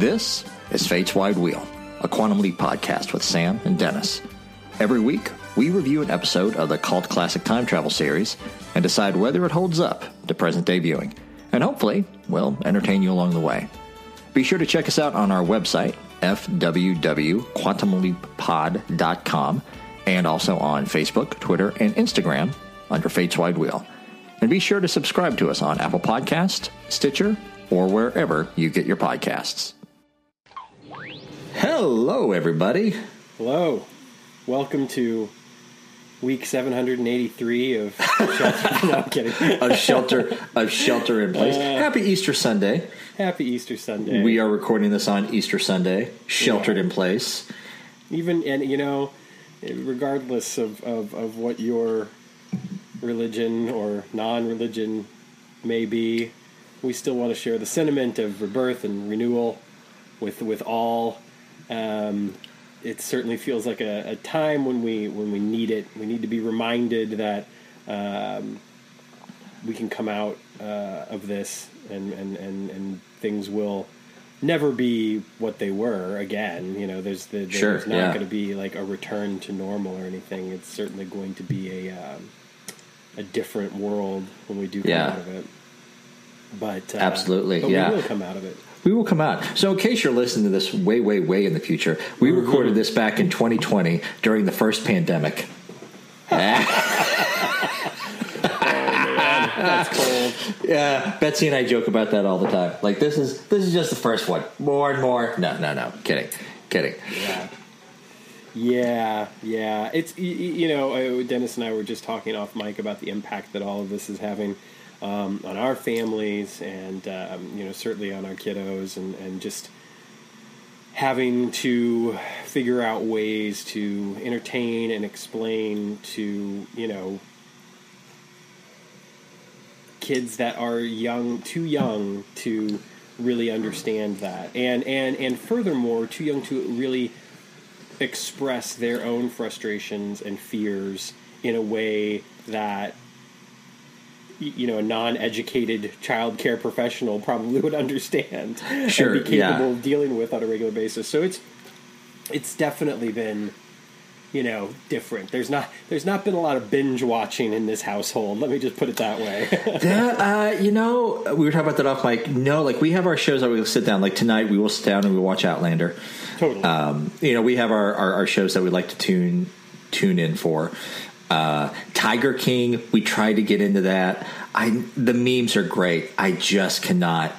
This is Fate's Wide Wheel, a Quantum Leap podcast with Sam and Dennis. Every week, we review an episode of the cult classic time travel series and decide whether it holds up to present day viewing, and hopefully, we'll entertain you along the way. Be sure to check us out on our website, fwwquantumleappod.com, and also on Facebook, Twitter, and Instagram under Fate's Wide Wheel. And be sure to subscribe to us on Apple Podcast, Stitcher, or wherever you get your podcasts. Hello, everybody. Hello. Welcome to week 783 of Shelter. no, I'm kidding. Of shelter of shelter in place. Uh, Happy Easter Sunday. Happy Easter Sunday. We are recording this on Easter Sunday, sheltered in place. Even, and you know, regardless of, of, of what your religion or non religion may be, we still want to share the sentiment of rebirth and renewal with, with all. Um, it certainly feels like a, a time when we when we need it. We need to be reminded that um, we can come out uh, of this, and, and, and, and things will never be what they were again. You know, there's the, there's Sure, not yeah. going to be like a return to normal or anything. It's certainly going to be a um, a different world when we do come Yeah. out of it. But uh, Absolutely, but yeah. we will come out of it. We will come out. So, in case you're listening to this way, way, way in the future, we mm-hmm. recorded this back in 2020 during the first pandemic. That's cold. Yeah, Betsy and I joke about that all the time. Like this is this is just the first one. More and more. No, no, no. Kidding, kidding. Yeah. Yeah, yeah. It's you know, Dennis and I were just talking off mic about the impact that all of this is having um, on our families, and um, you know, certainly on our kiddos, and and just having to figure out ways to entertain and explain to you know kids that are young, too young to really understand that, and and and furthermore, too young to really express their own frustrations and fears in a way that you know a non-educated child care professional probably would understand Sure, and be capable yeah. of dealing with on a regular basis. So it's it's definitely been you know different. There's not there's not been a lot of binge watching in this household. Let me just put it that way. Yeah, uh, you know, we were talking about that off mic. No, like we have our shows that we will sit down. Like tonight, we will sit down and we watch Outlander. totally. Um, you know, we have our, our, our shows that we like to tune tune in for. Uh, Tiger King, we tried to get into that. I the memes are great. I just cannot.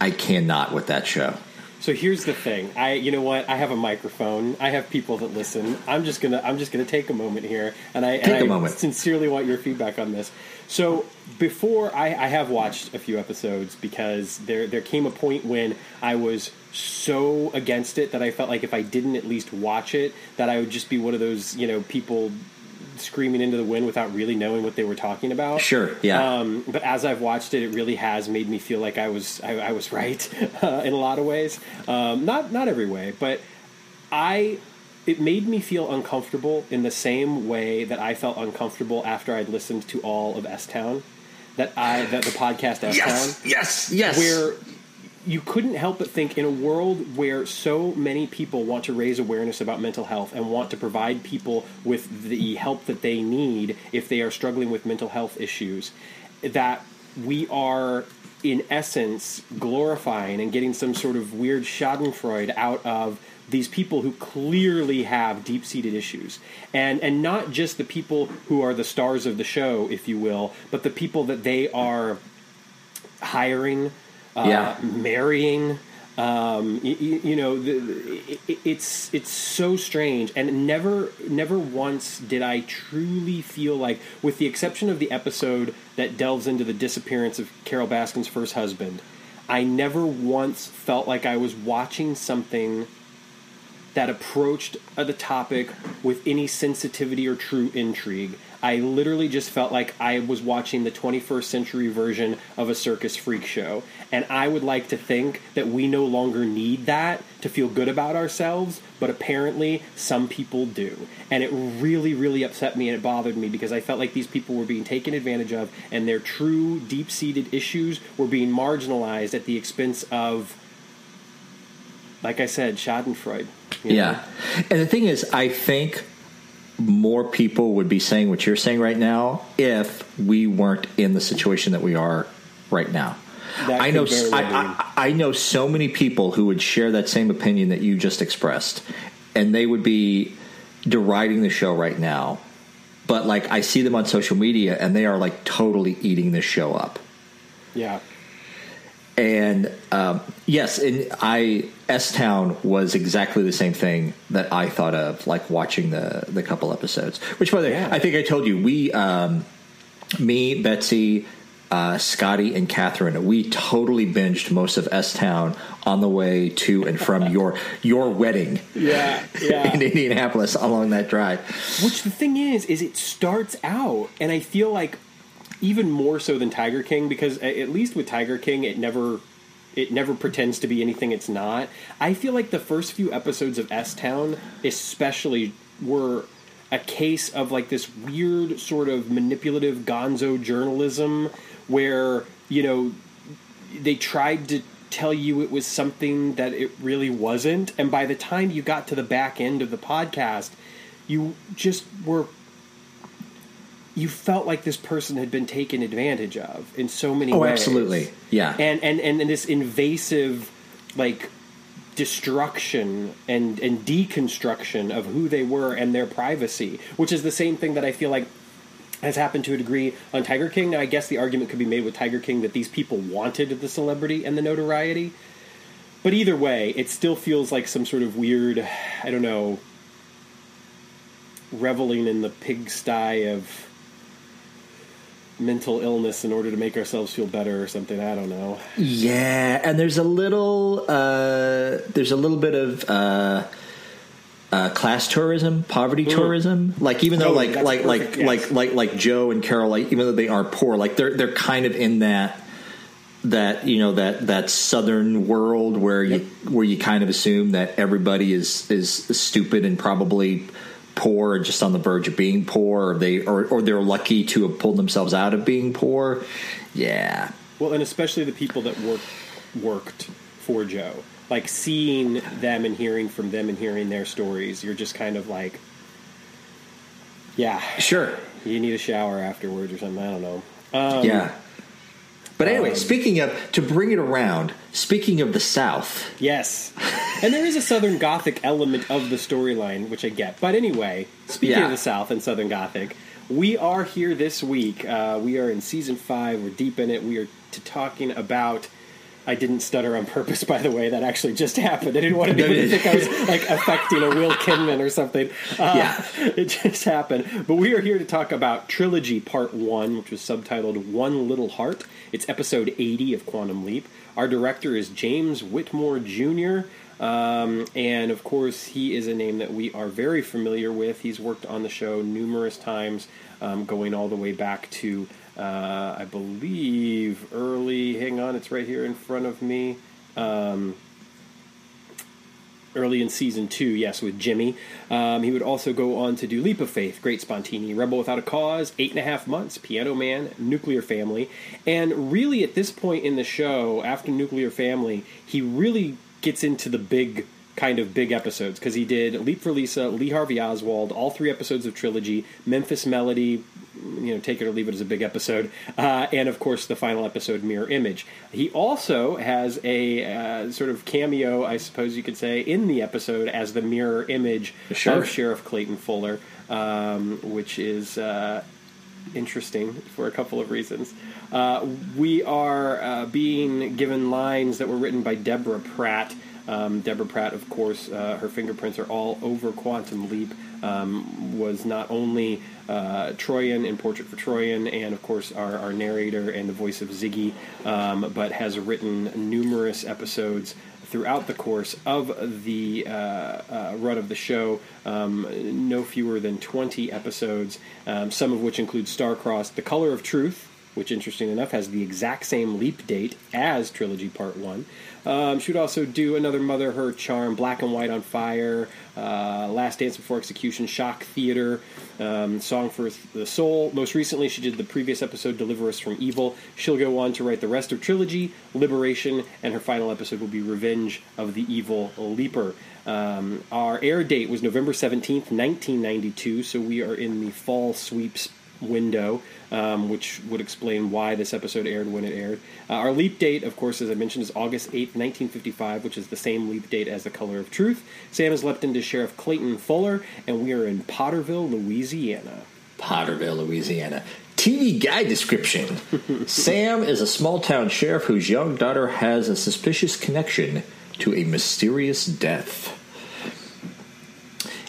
I cannot with that show. So here's the thing. I you know what? I have a microphone. I have people that listen. I'm just gonna I'm just gonna take a moment here, and I, Take and I moment. sincerely want your feedback on this. So before I, I have watched a few episodes because there there came a point when I was so against it that I felt like if I didn't at least watch it, that I would just be one of those you know people screaming into the wind without really knowing what they were talking about. Sure, yeah. Um, but as I've watched it, it really has made me feel like I was I, I was right uh, in a lot of ways. Um, not not every way, but I it made me feel uncomfortable in the same way that I felt uncomfortable after I'd listened to all of S Town. That I that the podcast S Town yes, yes. where you couldn't help but think in a world where so many people want to raise awareness about mental health and want to provide people with the help that they need if they are struggling with mental health issues that we are in essence glorifying and getting some sort of weird schadenfreude out of these people who clearly have deep-seated issues. And and not just the people who are the stars of the show if you will but the people that they are hiring, uh, Yeah. marrying. Um, you, you know, the, the- it, it's it's so strange, and never never once did I truly feel like, with the exception of the episode that delves into the disappearance of Carol Baskin's first husband, I never once felt like I was watching something that approached uh, the topic with any sensitivity or true intrigue. I literally just felt like I was watching the 21st century version of a circus freak show. And I would like to think that we no longer need that to feel good about ourselves, but apparently some people do. And it really, really upset me and it bothered me because I felt like these people were being taken advantage of and their true deep seated issues were being marginalized at the expense of like I said, Schadenfreude. Yeah, know? and the thing is, I think more people would be saying what you're saying right now if we weren't in the situation that we are right now. I know I, I, I know so many people who would share that same opinion that you just expressed, and they would be deriding the show right now. But like I see them on social media, and they are like totally eating this show up. Yeah. And um, yes, and I S Town was exactly the same thing that I thought of, like watching the the couple episodes. Which, by the way, yeah. I think I told you we, um, me, Betsy, uh, Scotty, and Catherine, we totally binged most of S Town on the way to and from your your wedding. Yeah, yeah. in Indianapolis along that drive. Which the thing is, is it starts out, and I feel like even more so than Tiger King because at least with Tiger King it never it never pretends to be anything it's not. I feel like the first few episodes of S Town especially were a case of like this weird sort of manipulative gonzo journalism where, you know, they tried to tell you it was something that it really wasn't and by the time you got to the back end of the podcast you just were you felt like this person had been taken advantage of in so many ways. oh, ways. absolutely. Yeah. And, and and this invasive like destruction and and deconstruction of who they were and their privacy, which is the same thing that I feel like has happened to a degree on Tiger King. Now I guess the argument could be made with Tiger King that these people wanted the celebrity and the notoriety. But either way, it still feels like some sort of weird, I don't know, reveling in the pigsty of mental illness in order to make ourselves feel better or something. I don't know. Yeah, and there's a little uh, there's a little bit of uh, uh, class tourism, poverty mm. tourism. Like even though oh, like like like, yes. like like like Joe and Carol, like even though they are poor, like they're they're kind of in that that you know that that southern world where yep. you where you kind of assume that everybody is is stupid and probably poor, just on the verge of being poor, or they or, or they're lucky to have pulled themselves out of being poor. Yeah. Well, and especially the people that work worked for Joe, like seeing them and hearing from them and hearing their stories, you're just kind of like, yeah, sure. You need a shower afterwards or something. I don't know. Um, yeah. But anyway, um, speaking of to bring it around, speaking of the South, yes, and there is a Southern Gothic element of the storyline, which I get. But anyway, speaking yeah. of the South and Southern Gothic, we are here this week. Uh, we are in season five. We're deep in it. We are to talking about I didn't stutter on purpose, by the way. That actually just happened. I didn't want to think I was like affecting a Will Kinman or something. Uh, yeah, it just happened. But we are here to talk about Trilogy Part One, which was subtitled "One Little Heart." It's episode eighty of Quantum Leap. Our director is James Whitmore Jr. Um, and of course, he is a name that we are very familiar with. He's worked on the show numerous times, um, going all the way back to uh, I believe early. Hang on, it's right here in front of me. Um, early in season two, yes, with Jimmy. Um, he would also go on to do Leap of Faith, Great Spontini, Rebel Without a Cause, Eight and a Half Months, Piano Man, Nuclear Family. And really, at this point in the show, after Nuclear Family, he really gets into the big kind of big episodes because he did Leap for Lisa, Lee Harvey Oswald, all three episodes of Trilogy, Memphis Melody, you know, take it or leave it as a big episode, uh, and of course the final episode, Mirror Image. He also has a uh, sort of cameo, I suppose you could say, in the episode as the mirror image sure. of Sheriff Clayton Fuller, um, which is. Uh, interesting for a couple of reasons. Uh, we are uh, being given lines that were written by Deborah Pratt, um, Deborah Pratt, of course, uh, her fingerprints are all over Quantum Leap. Um, was not only uh, Troian in Portrait for Troian, and of course our, our narrator and the voice of Ziggy, um, but has written numerous episodes throughout the course of the uh, uh, run of the show, um, no fewer than 20 episodes, um, some of which include Starcrossed, The Color of Truth, which, interesting enough, has the exact same leap date as Trilogy Part 1. Um, she would also do another Mother Her Charm, Black and White on Fire, uh, Last Dance Before Execution, Shock Theater, um, Song for the Soul. Most recently, she did the previous episode, Deliver Us from Evil. She'll go on to write the rest of Trilogy, Liberation, and her final episode will be Revenge of the Evil Leaper. Um, our air date was November 17th, 1992, so we are in the fall sweeps window, um, which would explain why this episode aired when it aired. Uh, our leap date, of course, as I mentioned, is August 8th, 1955, which is the same leap date as The Color of Truth. Sam has leapt into Sheriff Clayton Fuller, and we are in Potterville, Louisiana. Potterville, Louisiana. TV guide description Sam is a small town sheriff whose young daughter has a suspicious connection to a mysterious death.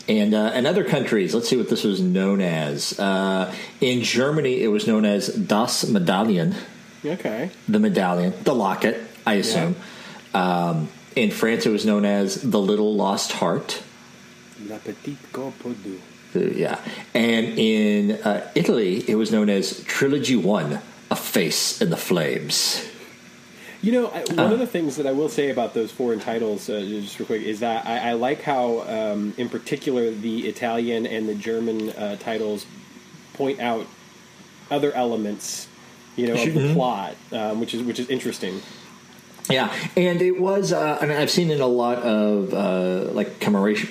And uh, in other countries, let's see what this was known as. Uh, in Germany, it was known as Das Medaillon. Okay. The medallion, the locket, I assume. Yeah. Um, in France, it was known as the Little Lost Heart. La Petite Corpodou. Yeah. And in uh, Italy, it was known as Trilogy One, A Face in the Flames. You know, I, one uh, of the things that I will say about those foreign titles, uh, just real quick, is that I, I like how, um, in particular, the Italian and the German uh, titles point out other elements, you know, of the mm-hmm. plot, um, which is which is interesting. Yeah, and it was. Uh, I mean, I've seen in a lot of uh, like commemoration,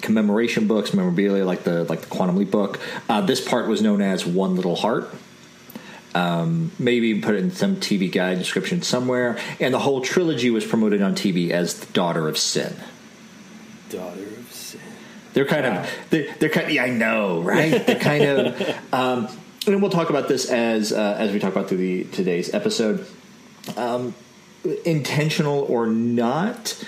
commemoration books, memorabilia, like the like the Quantum Leap book. Uh, this part was known as One Little Heart. Um, maybe put it in some TV guide description somewhere. And the whole trilogy was promoted on TV as the Daughter of Sin. Daughter of Sin. They're kind wow. of they're, they're kind. Of, yeah, I know, right? they're kind of. Um, and we'll talk about this as uh, as we talk about through the today's episode. Um, intentional or not,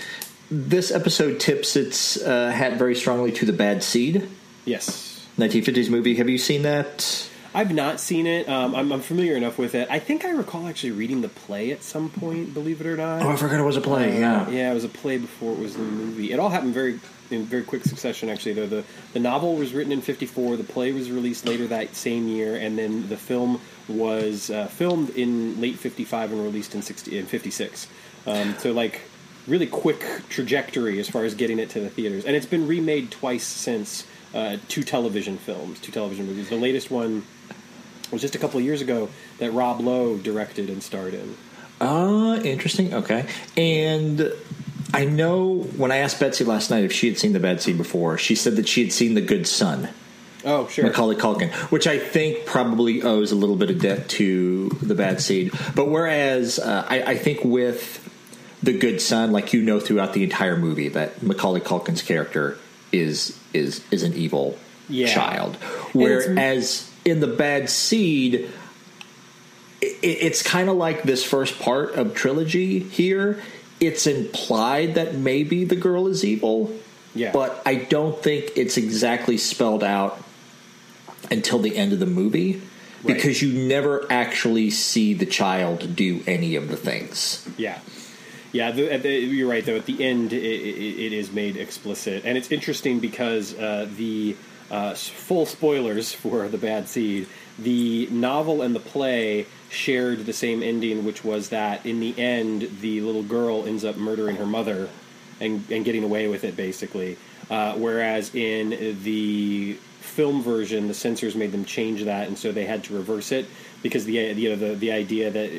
this episode tips its uh, hat very strongly to the Bad Seed. Yes, 1950s movie. Have you seen that? I've not seen it. Um, I'm, I'm, familiar enough with it. I think I recall actually reading the play at some point. Believe it or not. Oh, I forgot it was a play. Uh, yeah, yeah, it was a play before it was the movie. It all happened very in very quick succession. Actually, though the the novel was written in '54, the play was released later that same year, and then the film was uh, filmed in late '55 and released in 60 in '56. Um, so like really quick trajectory as far as getting it to the theaters, and it's been remade twice since. Uh, two television films, two television movies. The latest one was just a couple of years ago that Rob Lowe directed and starred in. Ah, uh, interesting. Okay, and I know when I asked Betsy last night if she had seen The Bad Seed before, she said that she had seen The Good Son. Oh, sure. Macaulay Culkin, which I think probably owes a little bit of debt to The Bad Seed. But whereas uh, I, I think with The Good Son, like you know throughout the entire movie that Macaulay Culkin's character is is is an evil yeah. child. Whereas in the bad seed, it's kind of like this first part of trilogy here. It's implied that maybe the girl is evil, yeah. but I don't think it's exactly spelled out until the end of the movie right. because you never actually see the child do any of the things. Yeah. Yeah, the, the, you're right. Though at the end, it, it, it is made explicit, and it's interesting because uh, the uh, full spoilers for The Bad Seed. The novel and the play shared the same ending, which was that in the end, the little girl ends up murdering her mother and, and getting away with it, basically. Uh, whereas in the film version, the censors made them change that, and so they had to reverse it because the you know the the idea that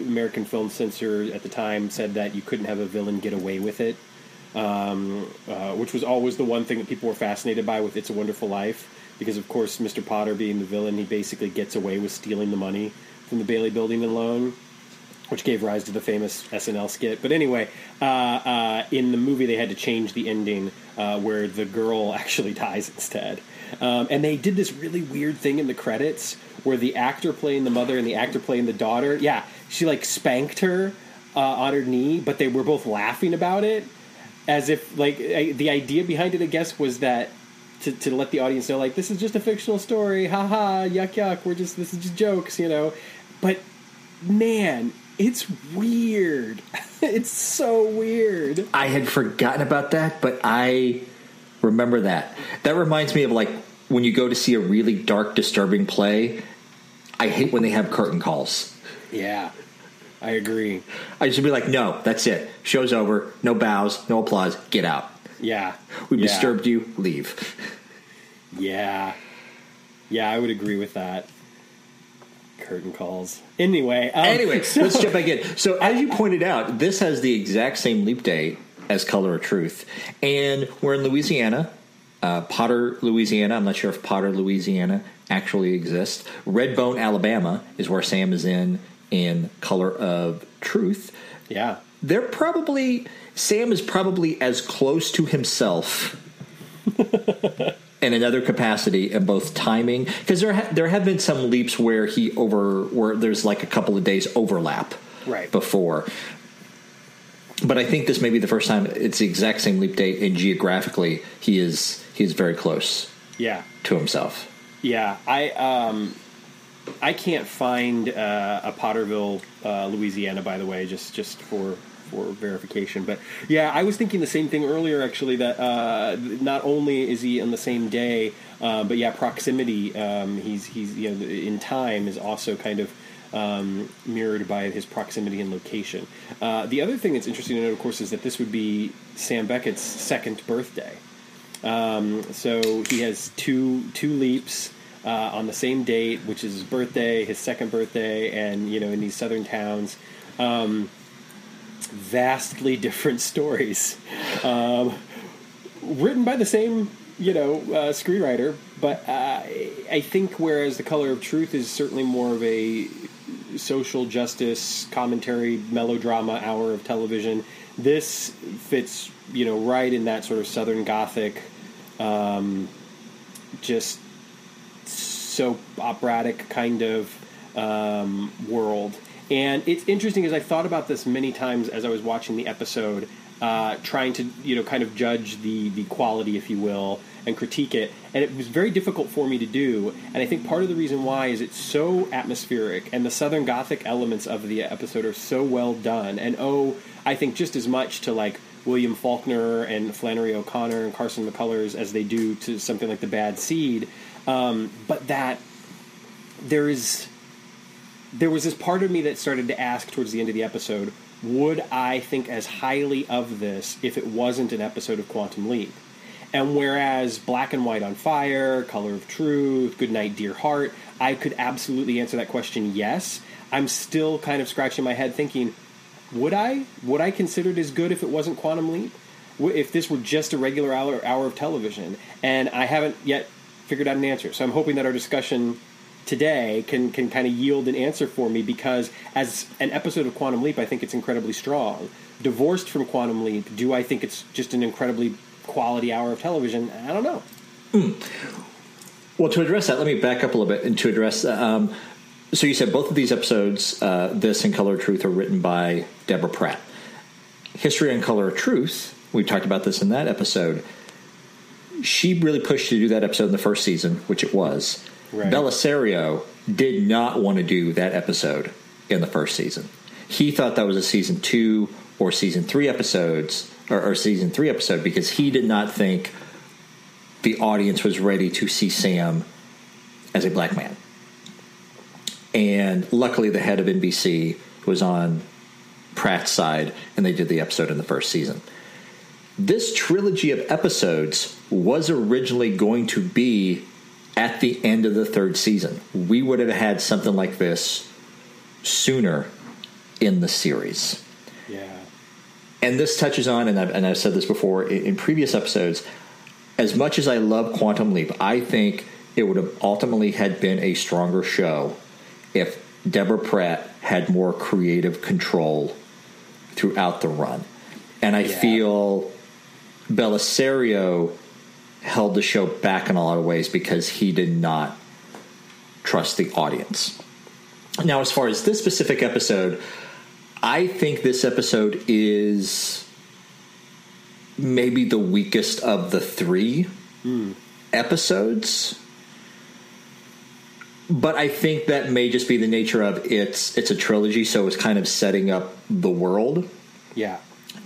American film censor at the time said that you couldn't have a villain get away with it um, uh, which was always the one thing that people were fascinated by with It's a Wonderful Life. Because, of course, Mr. Potter being the villain, he basically gets away with stealing the money from the Bailey Building and Loan, which gave rise to the famous SNL skit. But anyway, uh, uh, in the movie, they had to change the ending uh, where the girl actually dies instead. Um, and they did this really weird thing in the credits where the actor playing the mother and the actor playing the daughter, yeah, she like spanked her uh, on her knee, but they were both laughing about it as if like I, the idea behind it, I guess, was that to, to let the audience know like this is just a fictional story, haha, yuck yuck, we're just this is just jokes, you know. But man, it's weird. it's so weird. I had forgotten about that, but I remember that. That reminds me of like when you go to see a really dark, disturbing play. I hate when they have curtain calls. Yeah, I agree. I just be like, no, that's it. Show's over. No bows, no applause. Get out. Yeah, We've yeah. disturbed you. Leave. Yeah, yeah, I would agree with that. Curtain calls. Anyway, um, Anyway, so- let's jump back in. So, as you pointed out, this has the exact same leap day as Color of Truth, and we're in Louisiana, uh, Potter, Louisiana. I'm not sure if Potter, Louisiana actually exists. Redbone, Alabama is where Sam is in in Color of Truth. Yeah, They're probably Sam is probably as close to himself. in another capacity in both timing because there ha- there have been some leaps where he over where there's like a couple of days overlap Right. before but I think this may be the first time it's the exact same leap date and geographically he is he is very close yeah, to himself yeah. I um, I can't find uh, a Potterville, uh, Louisiana. By the way, just just for for verification. But yeah, I was thinking the same thing earlier. Actually, that uh, not only is he on the same day, uh, but yeah, proximity. Um, he's he's you know in time is also kind of. Um, mirrored by his proximity and location. Uh, the other thing that's interesting to note, of course, is that this would be Sam Beckett's second birthday. Um, so he has two two leaps uh, on the same date, which is his birthday, his second birthday, and you know in these southern towns. Um, vastly different stories, um, written by the same you know uh, screenwriter, but uh, I think whereas the Color of Truth is certainly more of a social justice commentary melodrama hour of television, this fits you know right in that sort of southern gothic um, just soap operatic kind of um, world. And it's interesting because I thought about this many times as I was watching the episode, uh, trying to you know kind of judge the the quality, if you will, and critique it. And it was very difficult for me to do. And I think part of the reason why is it's so atmospheric, and the Southern Gothic elements of the episode are so well done. And oh, I think just as much to like William Faulkner and Flannery O'Connor and Carson McCullers as they do to something like The Bad Seed. Um, but that there is there was this part of me that started to ask towards the end of the episode would I think as highly of this if it wasn't an episode of Quantum Leap? And whereas Black and White on Fire, Color of Truth, Good Night, Dear Heart, I could absolutely answer that question yes. I'm still kind of scratching my head thinking, would I? Would I consider it as good if it wasn't Quantum Leap? If this were just a regular hour, hour of television? And I haven't yet figured out an answer. So I'm hoping that our discussion today can can kind of yield an answer for me because as an episode of Quantum Leap, I think it's incredibly strong. Divorced from Quantum Leap, do I think it's just an incredibly quality hour of television? I don't know. Well, to address that, let me back up a little bit and to address. Um, so you said both of these episodes, uh, this and Color of Truth, are written by Deborah Pratt. History and Color of Truth, we talked about this in that episode. She really pushed to do that episode in the first season, which it was. Right. Bellisario did not want to do that episode in the first season. He thought that was a season two or season three episodes or, or season three episode because he did not think the audience was ready to see Sam as a black man. And luckily, the head of NBC was on Pratt's side, and they did the episode in the first season. This trilogy of episodes was originally going to be at the end of the third season. We would have had something like this sooner in the series Yeah. and this touches on, and I've, and I've said this before in, in previous episodes. As much as I love Quantum Leap, I think it would have ultimately had been a stronger show if Deborah Pratt had more creative control throughout the run. And I Yeah. feel Bellisario held the show back in a lot of ways because he did not trust the audience. Now, as far as this specific episode, I think this episode is maybe the weakest of the three hmm. episodes. But I think that may just be the nature of it's it's a trilogy, so it's kind of setting up the world Yeah.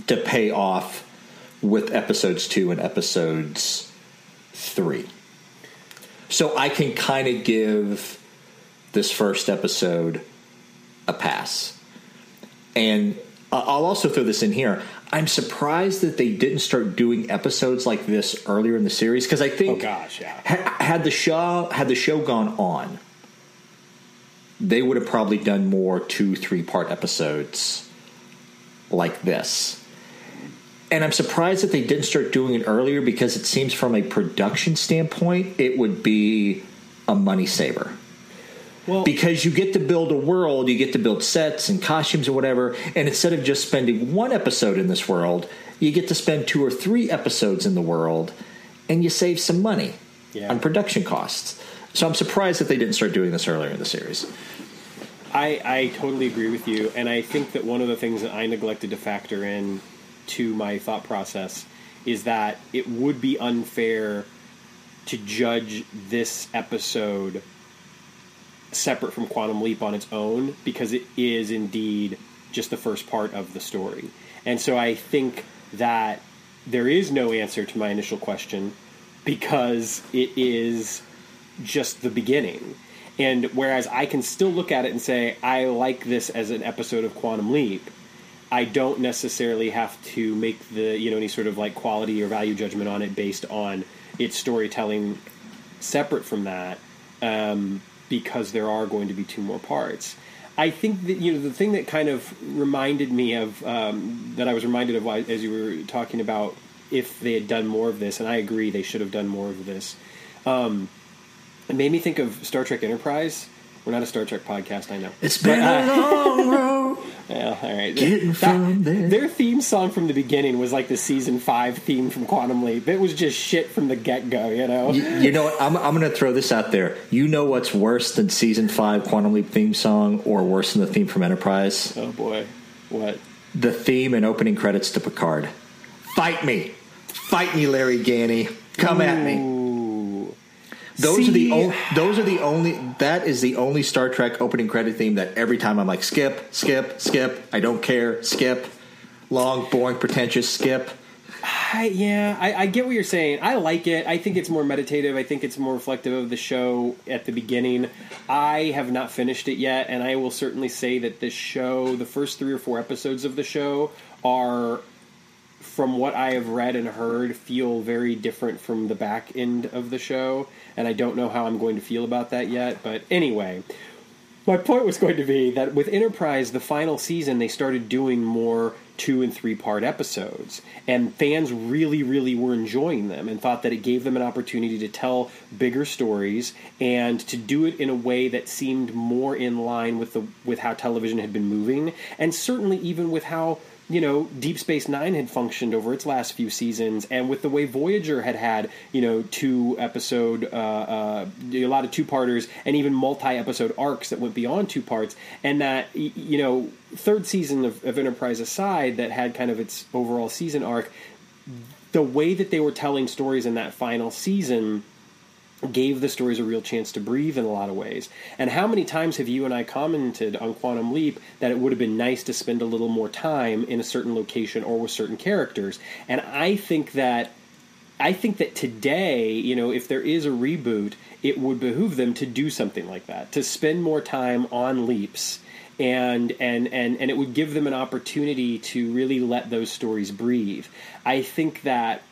to pay off with episodes two and episodes three. So I can kind of give this first episode a pass. And I'll also throw this in here. I'm surprised that they didn't start doing episodes like this earlier in the series because I oh, think, oh gosh, yeah, ha- had the show had the show gone on, they would have probably done more two three part episodes like this. And I'm surprised that they didn't start doing it earlier because it seems from a production standpoint it would be a money saver. Well, because you get to build a world, you get to build sets and costumes or whatever, and instead of just spending one episode in this world, you get to spend two or three episodes in the world, and you save some money yeah. on production costs. So I'm surprised that they didn't start doing this earlier in the series. I, I totally agree with you, and I think that one of the things that I neglected to factor in to my thought process is that it would be unfair to judge this episode separate from Quantum Leap on its own because it is indeed just the first part of the story. And so I think that there is no answer to my initial question because it is just the beginning. And whereas I can still look at it and say, I like this as an episode of Quantum Leap, I don't necessarily have to make the, you know, any sort of like quality or value judgment on it based on its storytelling separate from that. Um, because there are going to be two more parts. I think that you know the thing that kind of reminded me of um, that I was reminded of as you were talking about if they had done more of this, and I agree they should have done more of this. Um, it made me think of Star Trek Enterprise we're not a Star Trek podcast, I know. It's been but, uh, a long road. Yeah, all right. Getting that, from there. Their theme song from the beginning was like the season five theme from Quantum Leap. It was just shit from the get go, you know. You, you know what? I'm, I'm going to throw this out there. You know what's worse than season five Quantum Leap theme song, or worse than the theme from Enterprise? Oh boy, what? The theme and opening credits to Picard. Fight me, fight me, Larry Ganny. Come Ooh. at me. Those See, are the only, those are the only that is the only Star Trek opening credit theme that every time I'm like skip, skip, skip. I don't care. Skip. Long, boring, pretentious. Skip. I, yeah, I, I, get what you're saying. I like it. I think it's more meditative. I think it's more reflective of the show at the beginning. I have not finished it yet, and I will certainly say that this show, the first three or four episodes of the show, are from what I have read and heard, feel very different from the back end of the show, and I don't know how I'm going to feel about that yet. But anyway, my point was going to be that with Enterprise, the final season, they started doing more two and three part episodes, and fans really, really were enjoying them and thought that it gave them an opportunity to tell bigger stories and to do it in a way that seemed more in line with the with how television had been moving, and certainly even with how you know, Deep Space Nine had functioned over its last few seasons, and with the way Voyager had had, you know, two episode, uh, uh, a lot of two parters, and even multi episode arcs that went beyond two parts, and that, you know, third season of, of Enterprise aside, that had kind of its overall season arc, the way that they were telling stories in that final season gave the stories a real chance to breathe in a lot of ways. And how many times have you and I commented on Quantum Leap that it would have been nice to spend a little more time in a certain location or with certain characters? And I think that I think that today, you know, if there is a reboot, it would behoove them to do something like that, to spend more time on leaps and and and and it would give them an opportunity to really let those stories breathe. I think that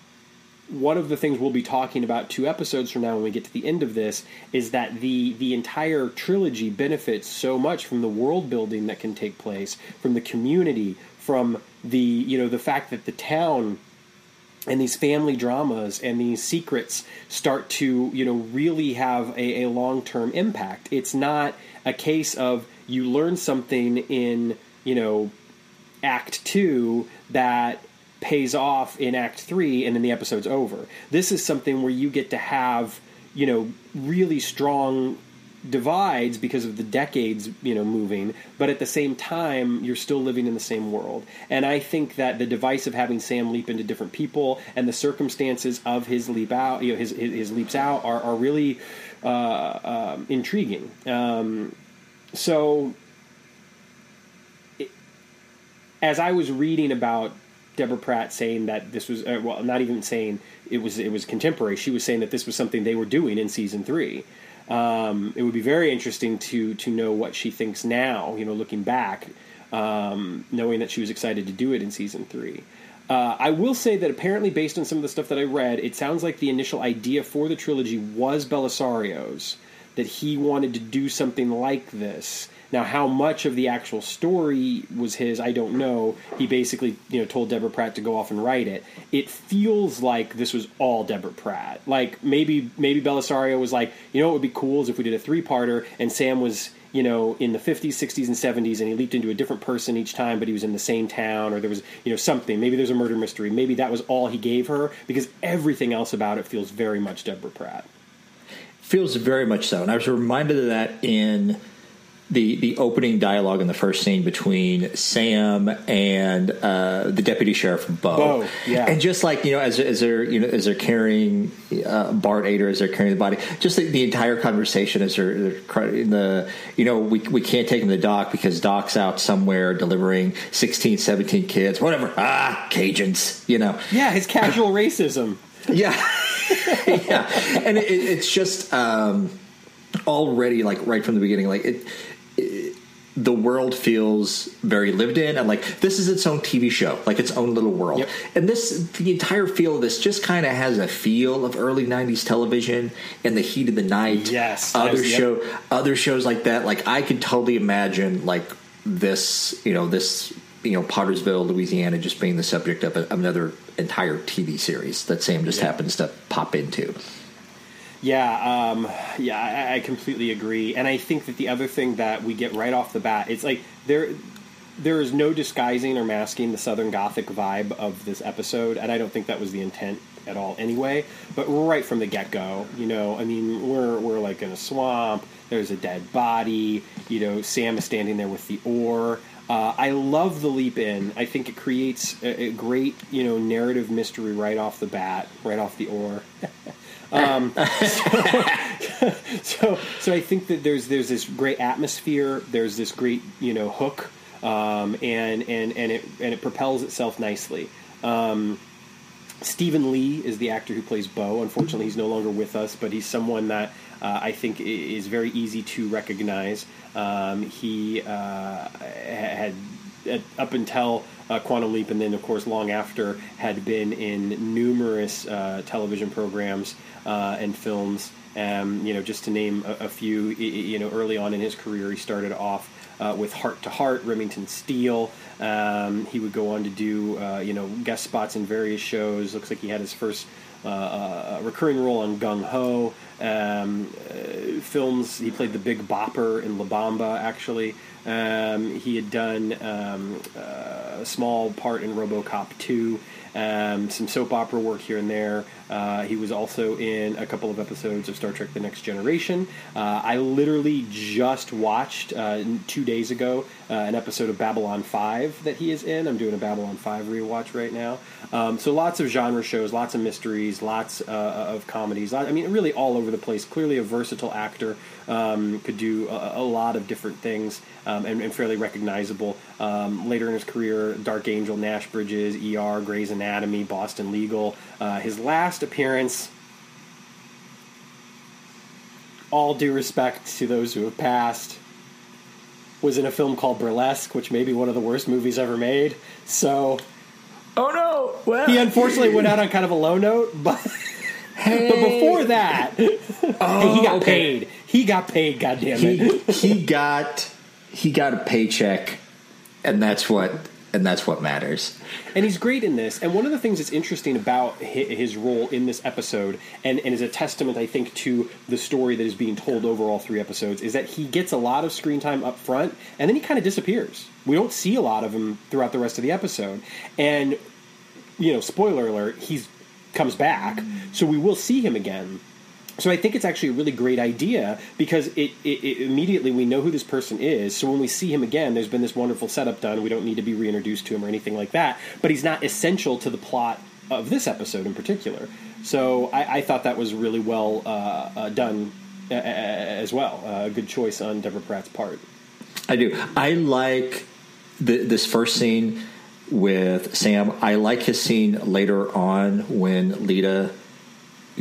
one of the things we'll be talking about two episodes from now when we get to the end of this is that the the entire trilogy benefits so much from the world building that can take place from the community from the you know the fact that the town and these family dramas and these secrets start to you know really have a, a long-term impact. It's not a case of you learn something in you know act two that pays off in Act Three, and then the episode's over. This is something where you get to have you know really strong divides because of the decades you know moving but at the same time you're still living in the same world and i think that the device of having sam leap into different people and the circumstances of his leap out you know his his, his leaps out are, are really uh, uh, intriguing um, so as i was reading about Deborah Pratt saying that this was uh, well, not even saying it was it was contemporary. She was saying that this was something they were doing in season three. Um, it would be very interesting to to know what she thinks now. You know, looking back, um, knowing that she was excited to do it in season three. Uh, I will say that apparently, based on some of the stuff that I read, it sounds like the initial idea for the trilogy was Bellisario's. That he wanted to do something like this. Now, how much of the actual story was his, I don't know. He basically, you know, told Deborah Pratt to go off and write it. It feels like this was all Deborah Pratt. Like maybe, maybe Bellisario was like, you know, what would be cool is if we did a three-parter, and Sam was you know, in the 50s, 60s, and 70s, and he leaped into a different person each time, but he was in the same town, or there was, you know, something. Maybe there's a murder mystery. Maybe that was all he gave her, because everything else about it feels very much Deborah Pratt. Feels very much so. And I was reminded of that in the the opening dialogue in the first scene between Sam and uh, the deputy sheriff Bo. Bo, yeah, and just like you know, as, as they're you know as they're carrying uh, Bart Aider as they're carrying the body, just the, the entire conversation as they're, they're in the you know we we can't take him to the Doc because Doc's out somewhere delivering 16, 17 kids, whatever. Ah, Cajuns, you know. Yeah, his casual racism. Yeah, yeah, and it, it's just. Um, already like right from the beginning like it the world feels very lived in and like this is its own TV show, like its own little world. Yep. And this, the entire feel of this just kind of has a feel of early '90s television and the heat of the night. Yes, other show, yep. other shows like that. Like I could totally imagine like this, you know, this, you know, Pottersville, Louisiana, just being the subject of a, another entire TV series that Sam just yep. happens to pop into. Yeah, um, yeah, I, I, completely agree, and I think that the other thing that we get right off the bat, it's like there, there is no disguising or masking the Southern Gothic vibe of this episode, and I don't think that was the intent at all anyway. But right from the get go, you know, I mean, we're we're like in a swamp. There's a dead body. You know, Sam is standing there with the oar. Uh, I love the leap in. I think it creates a, a, great, you know, narrative mystery right off the bat, right off the oar. Um, so, so, so I think that there's there's this great atmosphere. There's this great you know hook, um, and and and it and it propels itself nicely. Um, Stephen Lee is the actor who plays Bo. Unfortunately, he's no longer with us, but he's someone that uh, I think is very easy to recognize. Um, he uh, had, up until uh, Quantum Leap, and then of course long after, had been in numerous uh, television programs uh, and films. Um, you know, just to name a, a, few. You know, early on in his career, he started off uh, with Heart to Heart, Remington Steele. Um, he would go on to do uh, you know guest spots in various shows. Looks like he had his first uh, uh recurring role on Gung Ho. Um, uh, films. He played the Big Bopper in La Bamba. Actually, um, he had done um, uh, a small part in RoboCop 2 um, some soap opera work here and there. Uh, he was also in a couple of episodes of Star Trek: The Next Generation. Uh, I literally just watched uh, two days ago uh, an episode of Babylon Five that he is in. I'm doing a Babylon Five rewatch right now. Um, so lots of genre shows, lots of mysteries, lots uh, of comedies. I mean, really all over the place. Clearly a versatile actor. Um, could do a, a, lot of different things um, and, and, fairly recognizable. Um, later in his career, Dark Angel, Nash Bridges, ER, Grey's Anatomy, Boston Legal. Uh, his last appearance, all due respect to those who have passed, was in a film called Burlesque, which may be one of the worst movies ever made. So. Oh no! Well, he unfortunately went out on kind of a low note, but. Hey. But before that, oh, hey, he got oh, okay. paid. He got paid. Goddamn it! He, he got he got a paycheck, and that's what and that's what matters. And he's great in this. And one of the things that's interesting about his role in this episode, and, and is a testament, I think, to the story that is being told over all three episodes, is that he gets a lot of screen time up front, and then he kind of disappears. We don't see a lot of him throughout the rest of the episode. And, you know, spoiler alert, he's comes back, so we will see him again so I think it's actually a really great idea because it, it, it, immediately we know who this person is. So when we see him again, there's been this wonderful setup done. We don't need to be reintroduced to him or anything like that. But he's not essential to the plot of this episode in particular. So I, I thought that was really well uh, uh, done uh, as well. A good choice on Deborah Pratt's part. I do. I like the, this first scene with Sam. I like his scene later on when Lita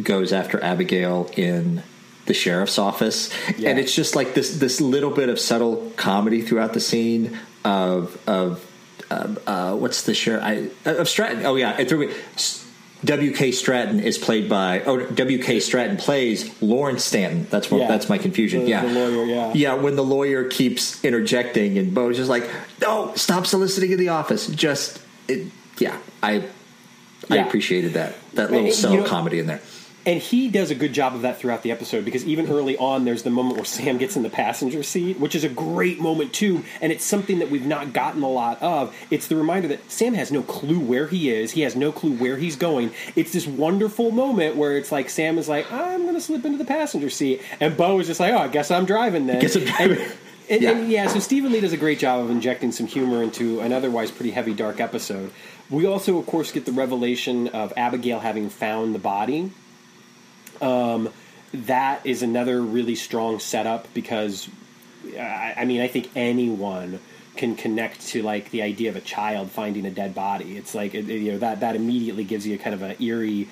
goes after Abigail in the sheriff's office, Yeah. and it's just like this this little bit of subtle comedy throughout the scene of of uh, uh, what's the sheriff I, of Stratton. Oh yeah, it threw me. W.K. Stratton is played by oh W.K. Stratton plays Lawrence Stanton. That's what Yeah. that's my confusion. The- yeah, the lawyer, yeah. yeah. When the lawyer keeps interjecting and Bo's just like, no, stop soliciting in the office. Just it, yeah, I I appreciated that that little you subtle know- comedy in there. And he does a good job of that throughout the episode because even early on, there's the moment where Sam gets in the passenger seat, which is a great moment too. And it's something that we've not gotten a lot of. It's the reminder that Sam has no clue where he is, he has no clue where he's going. It's this wonderful moment where it's like Sam is like, I'm going to slip into the passenger seat. And Bo is just like, oh, I guess I'm driving then. Guess I'm driving. And, and, Yeah. and yeah, so Stephen Lee does a great job of injecting some humor into an otherwise pretty heavy, dark episode. We also, of course, get the revelation of Abigail having found the body. Um, that is another really strong setup because, I, I mean, I think anyone can connect to like the idea of a child finding a dead body. It's like it, you know that that immediately gives you a kind of an eerie,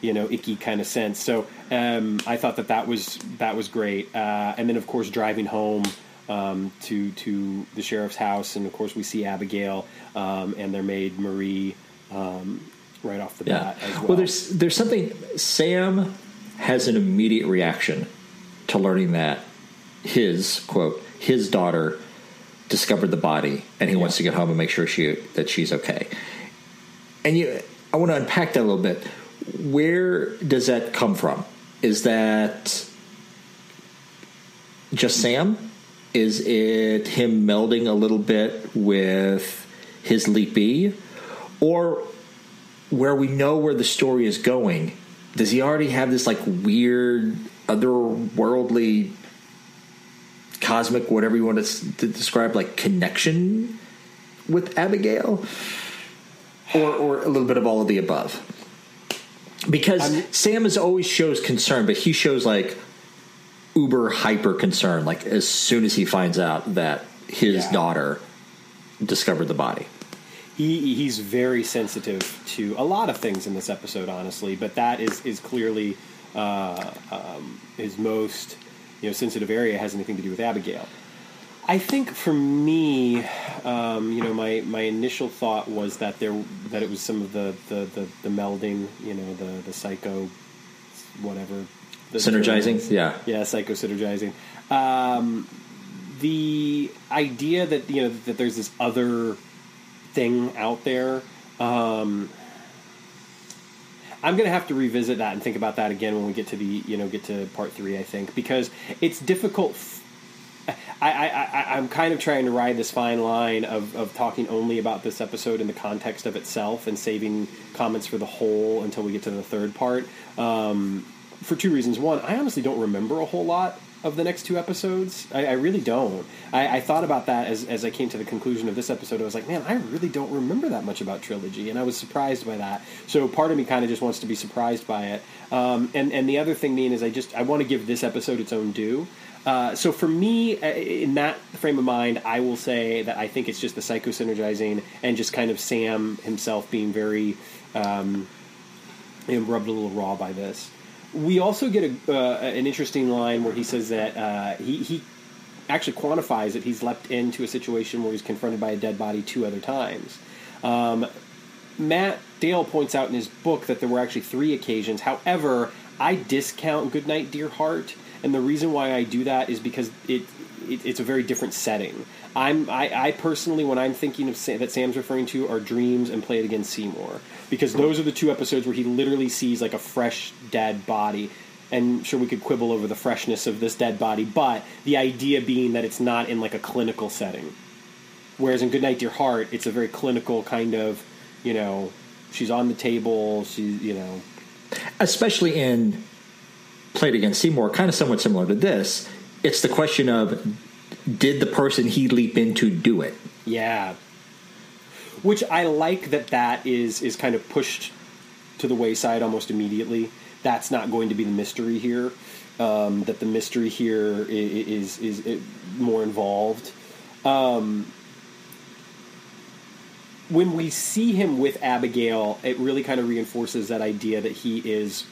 you know, icky kind of sense. So um, I thought that that was that was great. Uh, and then of course driving home um, to to the sheriff's house, and of course we see Abigail um, and their maid Marie um, right off the Yeah. bat as well. Well, there's there's something. Sam has an immediate reaction to learning that his quote his daughter discovered the body, and he wants to get home and make sure she that she's okay. And you, I want to unpack that a little bit. Where does that come from? Is that just Sam? Is it him melding a little bit with his leap B? Or where we know where the story is going, does he already have this like weird, otherworldly, cosmic, whatever you want to, s- to describe, like connection with Abigail? Or, or a little bit of all of the above? Because I'm- Sam is always shows concern, but he shows like uber hyper concern, like as soon as he finds out that his Yeah. daughter discovered the body. He he's very sensitive to a lot of things in this episode, honestly. But that is is clearly uh, um, his most you know sensitive area has anything to do with Abigail. I think for me, um, you know, my, my initial thought was that there that it was some of the, the, the, the melding, you know, the the psycho, whatever, the Synergizing? Yeah. yeah, psychosynergizing. Um, the idea that you know that there's this other thing out there. Um, I'm gonna have to revisit that and think about that again when we get to the you know get to part three. I think because it's difficult. F- I, I, I, I'm kind of trying to ride this fine line of, of talking only about this episode in the context of itself and saving comments for the whole until we get to the third part. Um, for two reasons. One, I honestly don't remember a whole lot of the next two episodes. I, I really don't. I, I thought about that as, as I came to the conclusion of this episode. I was like, man, I really don't remember that much about trilogy, and I was surprised by that. So part of me kind of just wants to be surprised by it. Um, and and the other thing being is I just I want to give this episode its own due. Uh, so for me, uh, in that frame of mind, I will say that I think it's just the psychosynergizing and just kind of Sam himself being very um, rubbed a little raw by this. We also get a, uh, an interesting line where he says that uh, he, he actually quantifies that he's leapt into a situation where he's confronted by a dead body two other times. Um, Matt Dale points out in his book that there were actually three occasions. However, I discount Goodnight Dear Heart, and the reason why I do that is because it, it it's a very different setting. I'm I, I personally, when I'm thinking of Sam, that Sam's referring to, are Dreams and Play It Again Seymour, because those are the two episodes where he literally sees like a fresh dead body. And sure, we could quibble over the freshness of this dead body, but the idea being that it's not in like a clinical setting. Whereas in Goodnight Dear Heart, it's a very clinical kind of, you know, she's on the table, she's, you know, especially in Play It Again Seymour, kind of somewhat similar to this. It's the question of did the person he leap into do it? yeah. Which I like that that is is kind of pushed to the wayside almost immediately. That's not going to be the mystery here. Um, that the mystery here is is, is more involved. Um, when we see him with Abigail, it really kind of reinforces that idea that he is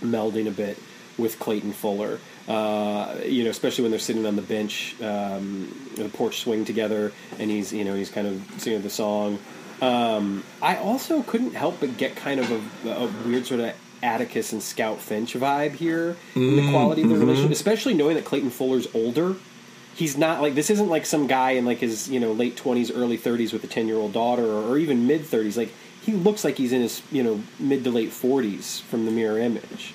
melding a bit with Clayton Fuller. Uh, you know, especially when they're sitting on the bench, um, the porch swing together, and he's you know he's kind of singing the song. Um, I also couldn't help but get kind of a, a weird sort of Atticus and Scout Finch vibe here in the quality of the relationship, especially knowing that Clayton Fuller's older. He's not like this isn't like some guy in like his you know late twenties, early thirties with a ten year old daughter, or, or even mid thirties. Like he looks like he's in his you know mid to late forties from the mirror image.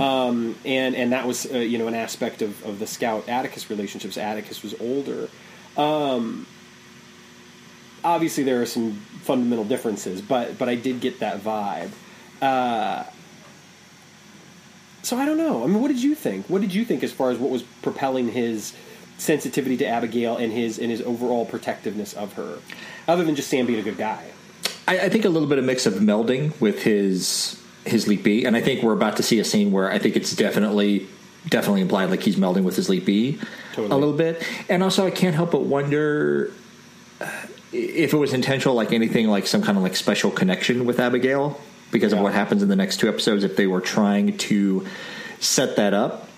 Um, and and that was uh, you know an aspect of, of the Scout Atticus relationships. Atticus was older. Um, obviously, there are some fundamental differences, but but I did get that vibe. Uh, so I don't know. I mean, what did you think? What did you think as far as what was propelling his sensitivity to Abigail and his and his overall protectiveness of her, other than just Sam being a good guy? I, I think a little bit of a mix of melding with his his leap B, and I think we're about to see a scene where I think it's definitely definitely implied like he's melding with his leap B Totally. a little bit, and also I can't help but wonder uh, if it was intentional, like anything, like some kind of like special connection with Abigail because of what happens in the next two episodes. If they were trying to set that up,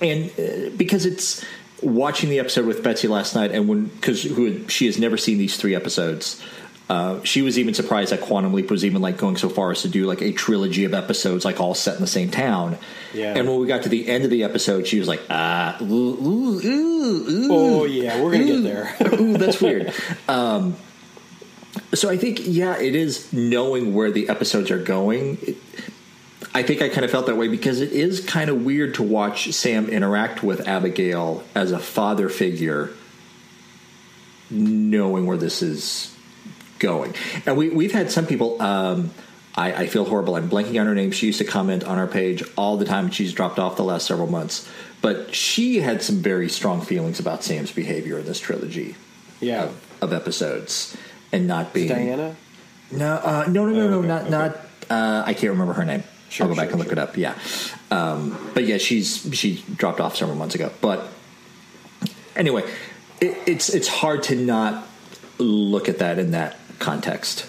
and uh, because it's watching the episode with Betsy last night, and when because who she has never seen these three episodes. Uh, she was even surprised that Quantum Leap was even like going so far as to do like a trilogy of episodes, like all set in the same town. Yeah. And when we got to the end of the episode, she was like, "Ah, ooh, ooh, ooh, Oh yeah, we're gonna get there. ooh, that's weird." Um, so I think, yeah, it is knowing where the episodes are going. It- I think I kind of felt that way because it is kind of weird to watch Sam interact with Abigail as a father figure, knowing where this is going. And we, we've had some people. Um, I, I feel horrible. I'm blanking on her name. She used to comment on our page all the time. She's dropped off the last several months, but she had some very strong feelings about Sam's behavior in this trilogy Yeah, of, of episodes, and not being Diana. no, uh, no, no, no, Oh, no, okay, not okay. not. Uh, I can't remember her name. Sure, I'll go back sure, and look sure. it up. Yeah, um, but yeah, she's she dropped off several months ago. But anyway, it, it's it's hard to not look at that in that context.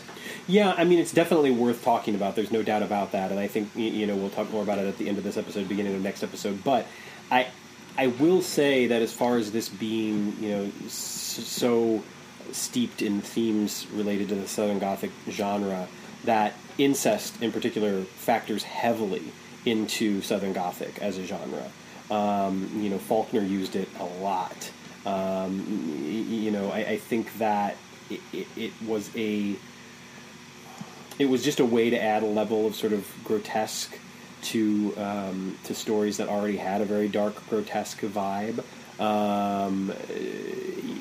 Yeah, I mean, it's definitely worth talking about. There's no doubt about that, and I think you know we'll talk more about it at the end of this episode, beginning of next episode. But I, I will say that as far as this being, you know, so steeped in themes related to the Southern Gothic genre, that incest in particular factors heavily into Southern Gothic as a genre. Um, you know, Faulkner used it a lot. Um, you know, I, I think that it, it, was a it was just a way to add a level of sort of grotesque to um, to stories that already had a very dark, grotesque vibe. Um,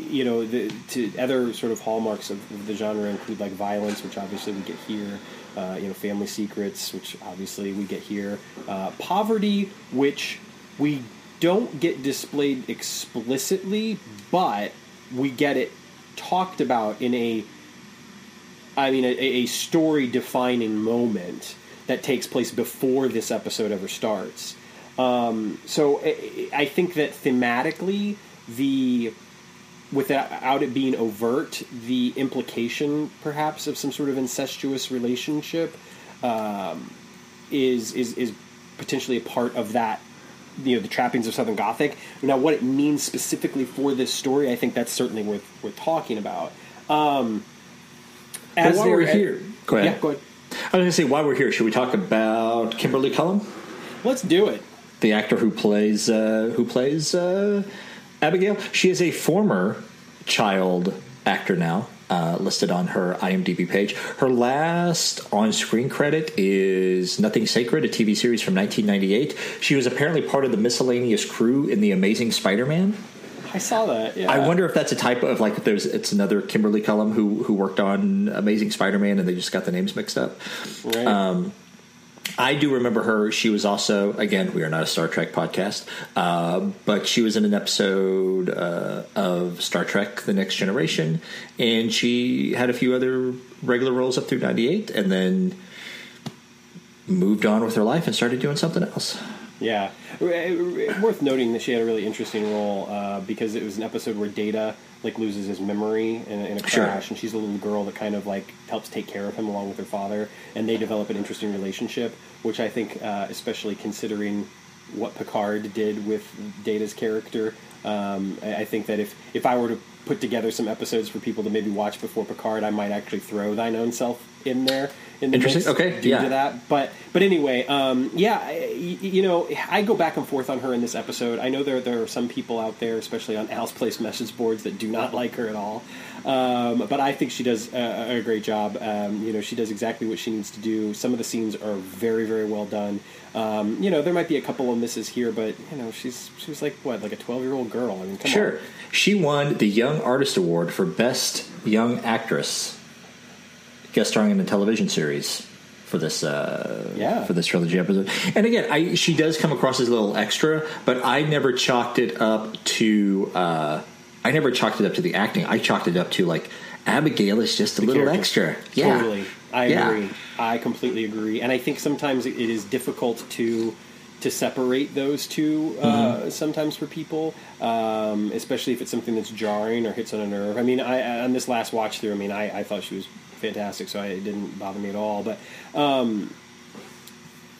you know, the, to other sort of hallmarks of, of the genre include like violence, which obviously we get here. Uh, you know, family secrets, which obviously we get here. Uh, poverty, which we don't get displayed explicitly, but we get it talked about in a I mean, a, a story defining moment that takes place before this episode ever starts. Um, so I, think that thematically, the without it being overt, the implication perhaps of some sort of incestuous relationship um, is is is potentially a part of that. You know the trappings of Southern Gothic. Now, what it means specifically for this story, I think that's certainly worth worth talking about. Um, But while we're here, go ahead. Yeah, go ahead. I was going to say while we're here, should we talk about Kimberly Cullum, Let's do it. the actor who plays uh, who plays uh, Abigail? She is a former child actor now. Uh, listed on her IMDb page. Her last on screen credit is Nothing Sacred, a TV series from 1998. She was apparently part of the miscellaneous crew in The Amazing Spider Man. I saw that. Yeah. I wonder if that's a type of like if there's it's another Kimberly Cullum who who worked on Amazing Spider-Man and they just got the names mixed up. Right. Um, I do remember her. She was also again we are not a Star Trek podcast, uh, but she was in an episode uh, of Star Trek: The Next Generation, and she had a few other regular roles up through '98, and then moved on with her life and started doing something else. Yeah, R- r- worth noting that she had a really interesting role uh, because it was an episode where Data like loses his memory in a, in a Sure. crash, and she's a little girl that kind of like helps take care of him along with her father, and they develop an interesting relationship, which I think, uh, especially considering what Picard did with Data's character. Um, I, I think that if if I were to put together some episodes for people to maybe watch before Picard, I might actually throw Thine Own Self in there. In the Interesting. mix Okay, due yeah. to that. But but anyway, um, yeah, I- you know, I go back and forth on her in this episode. I know there there are some people out there, especially on Al's Place message boards, that do not like her at all. Um, but I think she does a, a great job. Um, you know, she does exactly what she needs to do. Some of the scenes are very very well done. Um, you know, there might be a couple of misses here, but you know, she's she was like what, like a twelve year old girl. I mean, come Sure. on. She won the Young Artist Award for Best Young Actress, guest starring in a television series for this uh, Yeah. for this trilogy episode. And again, I she does come across as a little extra, but I never chalked it up to uh, I never chalked it up to the acting. I chalked it up to like Abigail is just a little character. extra. Yeah. Totally. I Yeah. agree. I completely agree. And I think sometimes it is difficult to to separate those two uh, Mm-hmm. sometimes for people, um, especially if it's something that's jarring or hits on a nerve. I mean, I, on this last watch through, I mean, I, I thought she was fantastic, so I, it didn't bother me at all. But um,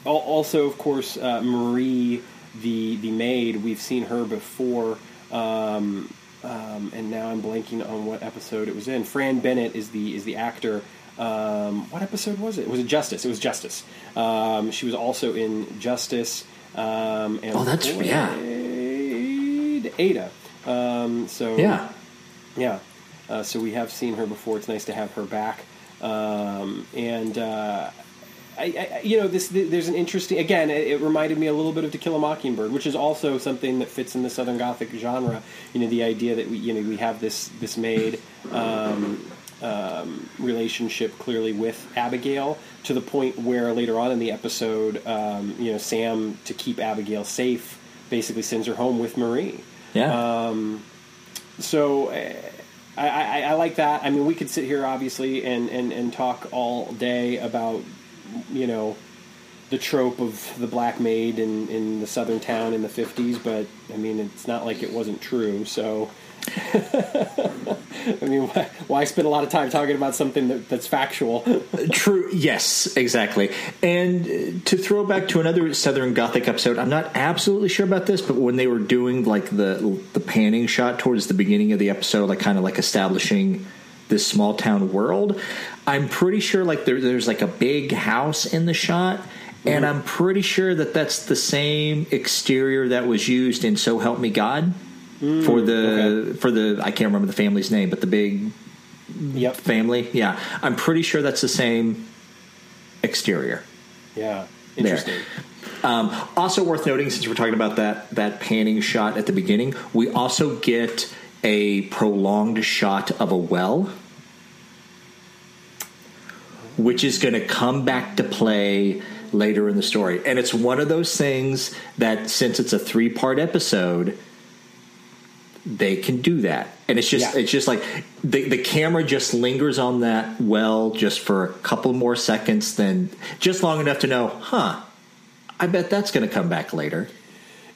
also, of course, uh, Marie, the the maid, we've seen her before. Um, um, and now I'm blanking on what episode it was in. Fran Bennett is the is the actor. Um, what episode was it? Was it Justice? It was Justice. Um, she was also in Justice. Um, and Oh, that's- yeah. Ada. Um, so Yeah. yeah. Uh, so we have seen her before. It's nice to have her back. Um, and uh, I, I, you know, this there's an interesting. Again, it, it reminded me a little bit of To Kill a Mockingbird, which is also something that fits in the Southern Gothic genre. You know, the idea that we, you know, we have this this maid um, um, relationship clearly with Abigail to the point where later on in the episode, um, you know, Sam to keep Abigail safe basically sends her home with Marie Yeah. so uh, I, I, I like that. I mean, we could sit here obviously and, and, and talk all day about you know the trope of the black maid in, in the southern town in the fifties, but I mean, it's not like it wasn't true. So. I mean, why, why spend a lot of time talking about something that, that's factual? True. Yes, exactly. And uh, to throw back to another Southern Gothic episode, I'm not absolutely sure about this, but when they were doing like the the panning shot towards the beginning of the episode, like kind of like establishing this small town world, I'm pretty sure like there, there's like a big house in the shot. And I'm pretty sure that that's the same exterior that was used in "So Help Me God" for the for the I can't remember the family's name, but the big yep. family. Yeah, I'm pretty sure that's the same exterior. Yeah. Interesting. Um, also worth noting, since we're talking about that that panning shot at the beginning, we also get a prolonged shot of a well, which is going to come back to play later in the story. And it's one of those things that, since it's a three part episode, they can do that. And it's just Yeah. it's just like the the camera just lingers on that well just for a couple more seconds, then just long enough to know, huh? I bet that's going to come back later.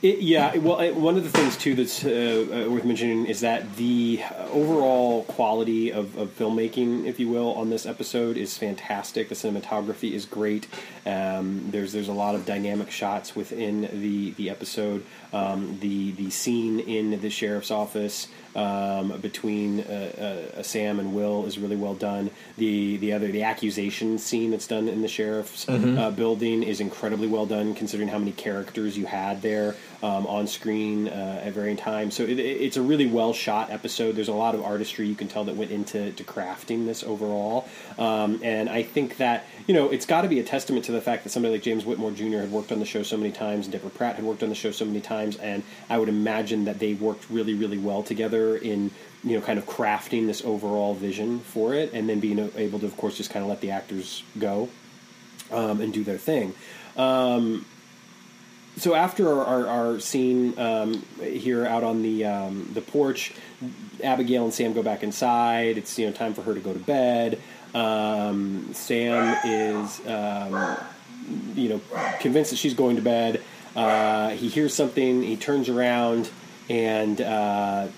It, yeah, well, it, one of the things too that's uh, uh, worth mentioning is that the overall quality of, of filmmaking, if you will, on this episode is fantastic. The cinematography is great. Um, there's there's a lot of dynamic shots within the the episode. Um, the the scene in the sheriff's office um, between uh, uh, Sam and Will is really well done. The the other the accusation scene that's done in the sheriff's uh, building is incredibly well done, considering how many characters you had there um, on screen uh, at varying times. So it, it- it's a really well shot episode. There's a lot of artistry you can tell that went into to crafting this overall, um, and I think that you know it's got to be a testament to the fact that somebody like James Whitmore Jr. had worked on the show so many times, and Deborah Pratt had worked on the show so many times, and I would imagine that they worked really really well together in you know kind of crafting this overall vision for it, and then being able to of course just kind of let the actors go um, and do their thing. Um, so after our, our, our scene um, here out on the um, the porch, Abigail and Sam go back inside. It's you know time for her to go to bed. Um, Sam is um, you know convinced that she's going to bed. Uh, he hears something. He turns around and uh,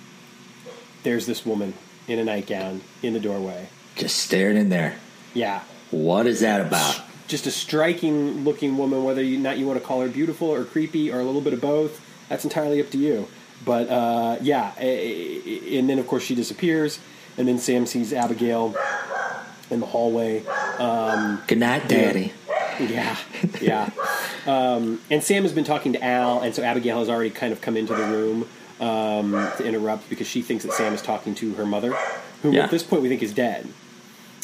there's this woman in a nightgown in the doorway. Just staring in there. Yeah, What is that about? Just a striking looking woman. Whether you not you want to call her beautiful or creepy or a little bit of both, that's entirely up to you. But uh, yeah, and then of course she disappears, and then Sam sees Abigail in the hallway. Um, Good night, Daddy. Yeah, yeah. um, and Sam has been talking to Al, and so Abigail has already kind of come into the room um, to interrupt because she thinks that Sam is talking to her mother, who Yeah. at this point we think is dead.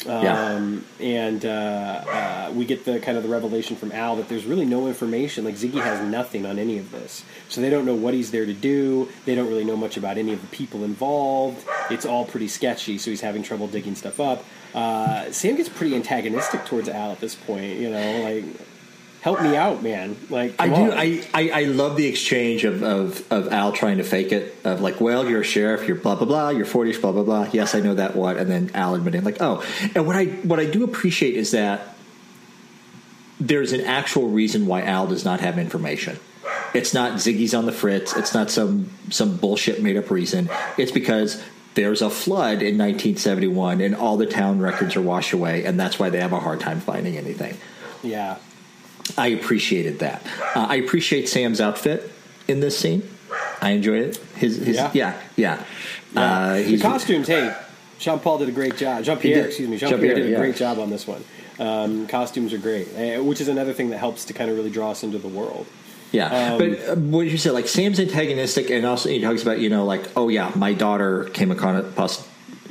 Yeah. Um, and uh, uh, we get the kind of the revelation from Al that there's really no information. Like Ziggy has nothing on any of this, so they don't know what he's there to do. They don't really know much about any of the people involved. It's all pretty sketchy. So he's having trouble digging stuff up. Uh, Sam gets pretty antagonistic towards Al at this point. You know, like help me out, man. Like I come do. I, I, I love the exchange of, of, of Al trying to fake it. Of like, well, you're a sheriff. You're blah blah blah. You're forty. Blah blah blah. Yes, I know that. What? And then Al admitting like, oh. And what I what I do appreciate is that there's an actual reason why Al does not have information. It's not Ziggy's on the fritz. It's not some some bullshit made up reason. It's because there's a flood in 1971 and all the town records are washed away, and that's why they have a hard time finding anything. yeah. I appreciated that. Uh, I appreciate Sam's outfit in this scene. I enjoy it. His, his Yeah. yeah, yeah. Yeah. Uh, the costumes, hey, Jean Paul did a great job. Jean Pierre, excuse me, Jean Pierre did a yeah. great job on this one. Um, costumes are great, eh, which is another thing that helps to kind of really draw us into the world. Yeah, Um, but uh, what you said, Like Sam's antagonistic, and also he talks about you know like oh yeah, my daughter came across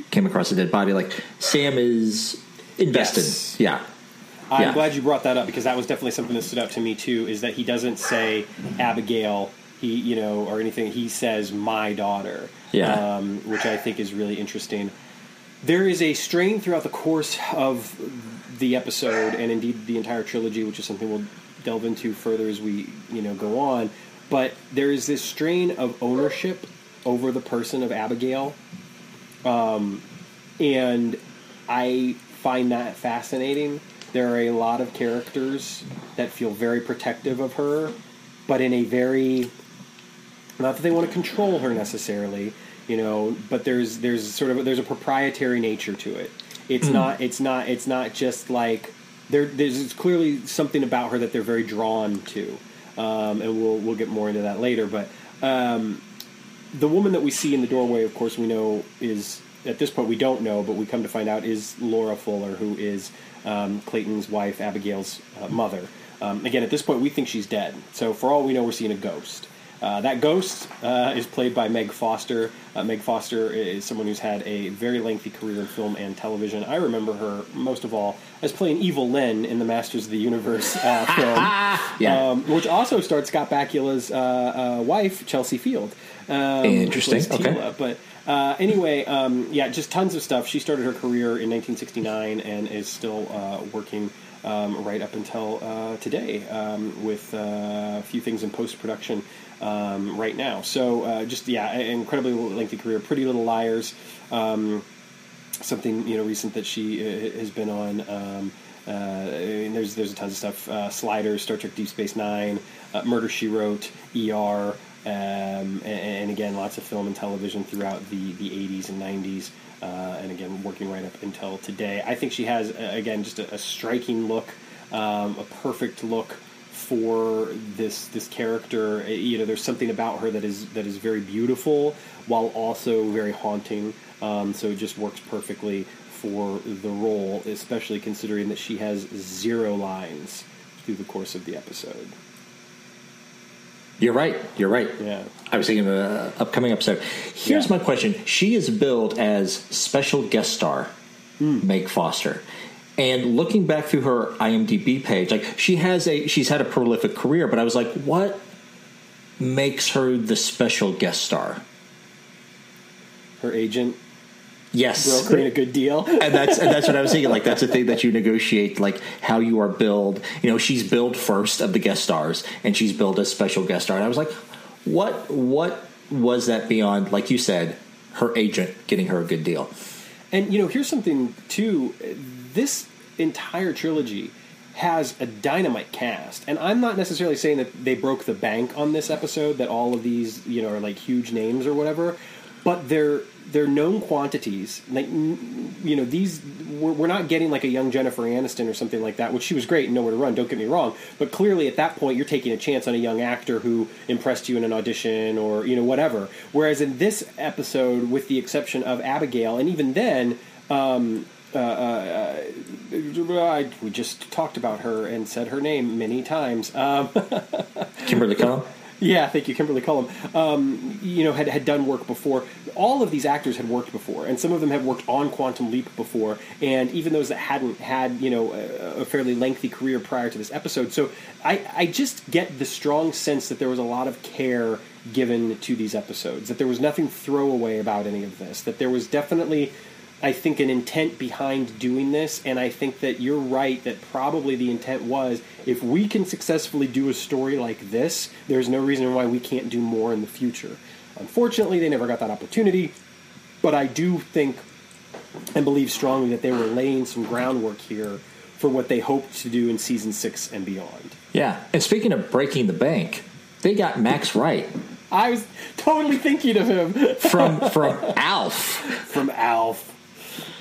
came across a dead body. Like Sam is invested. Yes. Yeah, I'm Yeah. glad you brought that up because that was definitely something that stood out to me too. Is that he doesn't say Abigail, he you know, or anything. He says my daughter, Yeah. um, which I think is really interesting. There is a strain throughout the course of the episode, and indeed the entire trilogy, which is something we'll delve into further as we you know go on. But there is this strain of ownership over the person of Abigail, um, and I find that fascinating. There are a lot of characters that feel very protective of her, but in a very not that they want to control her necessarily, you know, but there's there's sort of there's a proprietary nature to it. It's not it's not it's not just like there there's clearly something about her that they're very drawn to, um, and we'll we'll get more into that later. But um, the woman that we see in the doorway, of course, we know is at this point we don't know, but we come to find out is Laura Fuller, who is um, Clayton's wife, Abigail's uh, mother. Um, again, at this point, we think she's dead. So for all we know, we're seeing a ghost. Uh, that ghost uh, is played by Meg Foster. Uh, Meg Foster is someone who's had a very lengthy career in film and television. I remember her most of all as playing Evil Lynn in the Masters of the Universe uh, film, Yeah. um, which also starred Scott Bakula's uh, uh, wife, Chelsea Field. Um, Interesting, okay. Teela. But uh, anyway, um, yeah, just tons of stuff. She started her career in 1969 and is still uh, working um, right up until uh, today um, with uh, a few things in post production um, right now. So uh, just yeah, incredibly lengthy career. Pretty Little Liars. Um, something you know recent that she has been on. Uh, there's there's a tons of stuff. Uh, Sliders, Star Trek: Deep Space Nine, uh, Murder She Wrote, ER, um, and, and again lots of film and television throughout the the 80s and 90s. Uh, and again, working right up until today. I think she has again just a, a striking look, um, a perfect look for this this character. Uh, You know, there's something about her that is that is very beautiful while also very haunting. Um, so it just works perfectly for the role, especially considering that she has zero lines through the course of the episode. You're right. You're right. Yeah. I was thinking of an upcoming episode. Here's Yeah. my question: She is billed as special guest star, Hmm. Meg Foster. And looking back through her IMDb page, like she has a she's had a prolific career, but I was like, what makes her the special guest star? Her agent Yes, brokering a good deal. and that's and that's what I was thinking. Like that's the thing that you negotiate, like how you are billed. You know, she's billed first of the guest stars, and she's billed as special guest star. And I was like, what what was that beyond? Like you said, her agent getting her a good deal. And you know, here's something too. This entire trilogy has a dynamite cast, and I'm not necessarily saying that they broke the bank on this episode. That all of these, you know, are like huge names or whatever. But they're they're known quantities. Like you know, these we're, we're, not getting like a young Jennifer Aniston or something like that, which she was great and nowhere to run. Don't get me wrong, but clearly at that point you're taking a chance on a young actor who impressed you in an audition or you know whatever. Whereas in this episode, with the exception of Abigail, and even then. Um, uh, uh, uh, we just talked about her and said her name many times. Um, Kimberly Cullum. Yeah, thank you, Kimberly Cullum. Um, you know, had had done work before. All of these actors had worked before, and some of them had worked on Quantum Leap before. And even those that hadn't had, you know, a, a fairly lengthy career prior to this episode. So I, I just get the strong sense that there was a lot of care given to these episodes. That there was nothing throwaway about any of this. That there was definitely I think, an intent behind doing this, and I think that you're right that probably the intent was if we can successfully do a story like this, there's no reason why we can't do more in the future. Unfortunately, they never got that opportunity, but I do think and believe strongly that they were laying some groundwork here for what they hoped to do in season six and beyond. Yeah, and speaking of breaking the bank, they got Max Wright. I was totally thinking of him from from Alf. From Alf.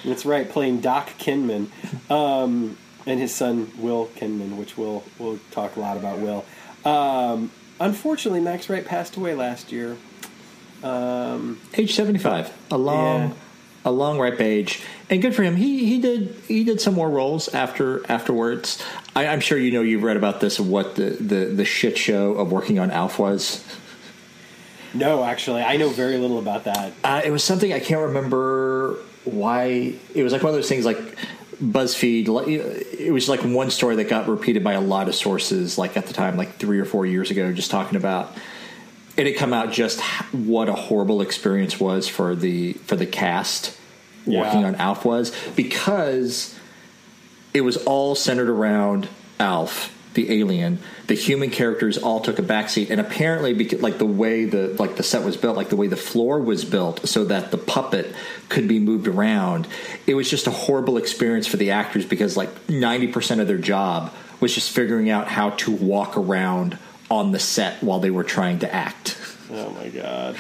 That's right, playing Doc Kinman, um, and his son Will Kinman, which we'll we'll talk a lot about. Will. Um, unfortunately, Max Wright passed away last year. Um, age seventy five. A long, yeah. a long ripe age, and good for him. He he did he did some more roles after afterwards. I, am sure you know you've read about this of what the, the the shit show of working on Alf was. No, actually, I know very little about that. Uh, it was something I can't remember why it was like one of those things like BuzzFeed. It was like one story that got repeated by a lot of sources, like at the time, like three or four years ago, just talking about it had come out just what a horrible experience was for the for the cast yeah. working on Alf was because it was all centered around Alf the alien, the human characters all took a backseat, and apparently, because, like the way the like the set was built, like the way the floor was built, so that the puppet could be moved around, it was just a horrible experience for the actors because like ninety percent of their job was just figuring out how to walk around on the set while they were trying to act. Oh my god!